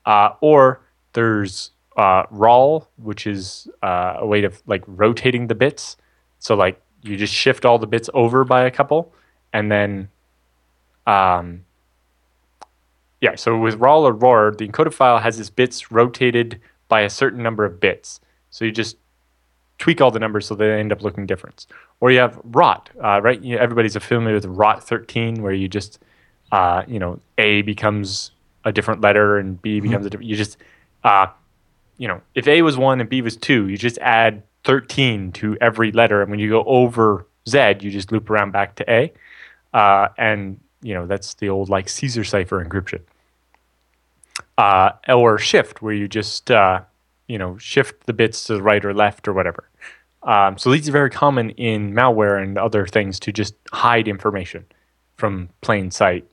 Uh, or there's uh, ROL, which is uh, a way of like rotating the bits. So like you just shift all the bits over by a couple, and then, um, yeah. So with ROL or ROR, the encoded file has its bits rotated by a certain number of bits. So you just tweak all the numbers so they end up looking different. Or you have ROT, uh, right? You know, everybody's familiar with ROT 13, where you just, uh, you know, A becomes a different letter and B becomes a different. You just, uh, you know, if A was one and B was two, you just add 13 to every letter, and when you go over Z, you just loop around back to A, uh, and you know that's the old like Caesar cipher encryption. Uh, or shift, where you just uh, you know shift the bits to the right or left or whatever. Um, so these are very common in malware and other things to just hide information from plain sight.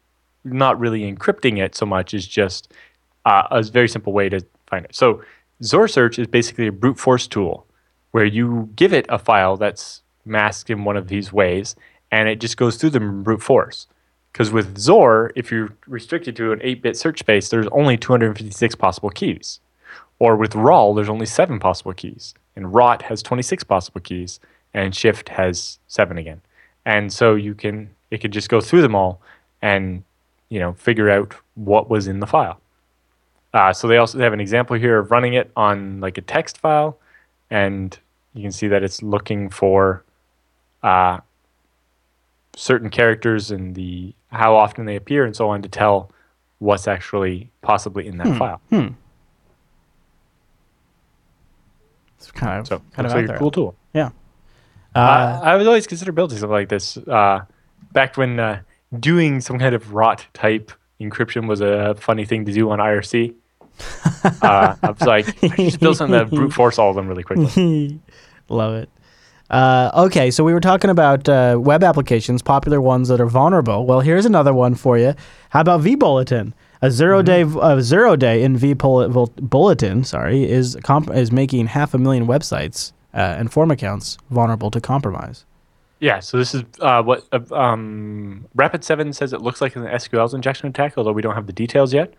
Not really encrypting it so much as just uh, a very simple way to find it. So XORSearch is basically a brute force tool where you give it a file that's masked in one of these ways and it just goes through them brute force. Because with XOR, if you're restricted to an 8 bit search space, there's only 256 possible keys. Or with ROL, there's only seven possible keys. And ROT has 26 possible keys, and Shift has seven again. And so you can, it could just go through them all and, you know, figure out what was in the file. Uh, so they also have an example here of running it on like a text file, and you can see that it's looking for uh, certain characters and the how often they appear and so on to tell what's actually possibly in that file. It's kind of So kind of like there. a cool tool. Yeah. Uh, Uh, I was always consider building something like this. Uh, back when uh, doing some kind of rot type encryption was a funny thing to do on IRC. [laughs] uh, I was like, I just build something that brute force all of them really quickly. [laughs] Love it. Uh, okay, so we were talking about uh, web applications, popular ones that are vulnerable. Well, here's another one for you. How about vBulletin? A zero day, a zero day in vBulletin, sorry, is comp- is making half a million websites uh, and form accounts vulnerable to compromise. Yeah, so this is uh, what uh, um, Rapid7 says it looks like an SQL's injection attack, although we don't have the details yet.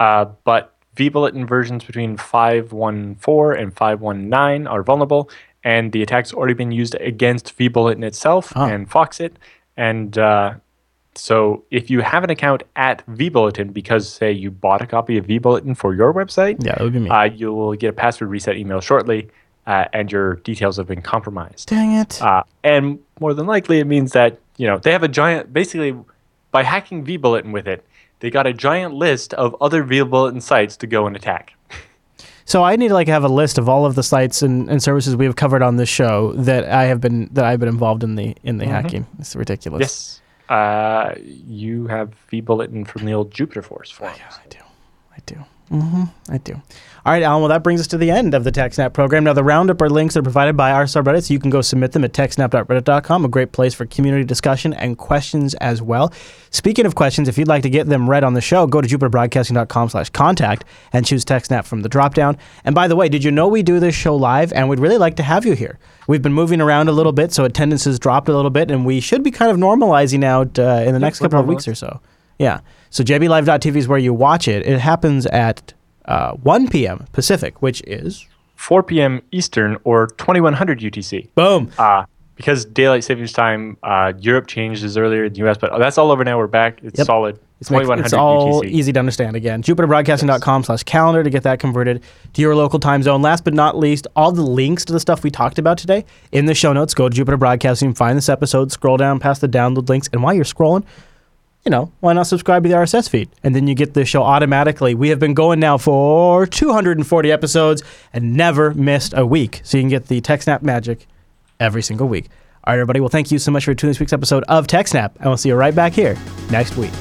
Uh, but vBulletin versions between 5.14 and 5.19 are vulnerable, and the attack's already been used against vBulletin itself Oh. and Foxit. And uh, so if you have an account at vBulletin because, say, you bought a copy of vBulletin for your website, Yeah, that would be me. uh, you will get a password reset email shortly, uh, and your details have been compromised. Dang it. Uh, and more than likely, it means that you know they have a giant. Basically, by hacking vBulletin with it, they got a giant list of other vBulletin sites to go and attack. So I need to like have a list of all of the sites and, and services we have covered on this show that I have been that I've been involved in the in the hacking. It's ridiculous. Yes, uh, you have vBulletin from the old Jupiter Force forums. Yeah, I do. I do. I do. All right, Allan. Well, that brings us to the end of the TechSnap program. Now, the roundup are links that are provided by our subreddits. You can go submit them at techsnap.reddit.com, a great place for community discussion and questions as well. Speaking of questions, if you'd like to get them read on the show, go to jupiterbroadcasting.com slash contact and choose TechSnap from the dropdown. And by the way, did you know we do this show live? And we'd really like to have you here. We've been moving around a little bit, so attendance has dropped a little bit, and we should be kind of normalizing out uh, in the next couple of weeks or so. Yeah. So jblive.tv is where you watch it. It happens at uh, 1 p.m. Pacific, which is 4 p.m. Eastern or 2100 UTC. boom. Uh, because daylight savings time, uh, Europe changes earlier than the U.S., but that's all over now. We're back. It's Yep. solid. It's, make- 2100 it's all UTC. easy to understand again. JupiterBroadcasting.com slash calendar to get that converted to your local time zone. Last but not least, all the links to the stuff we talked about today in the show notes. Go to Jupiter Broadcasting, find this episode, scroll down past the download links, and while you're scrolling, you know, why not subscribe to the RSS feed? And then you get the show automatically. We have been going now for 240 episodes and never missed a week. So you can get the TechSnap magic every single week. All right, everybody. Well, thank you so much for tuning this week's episode of TechSnap, and we'll see you right back here next week.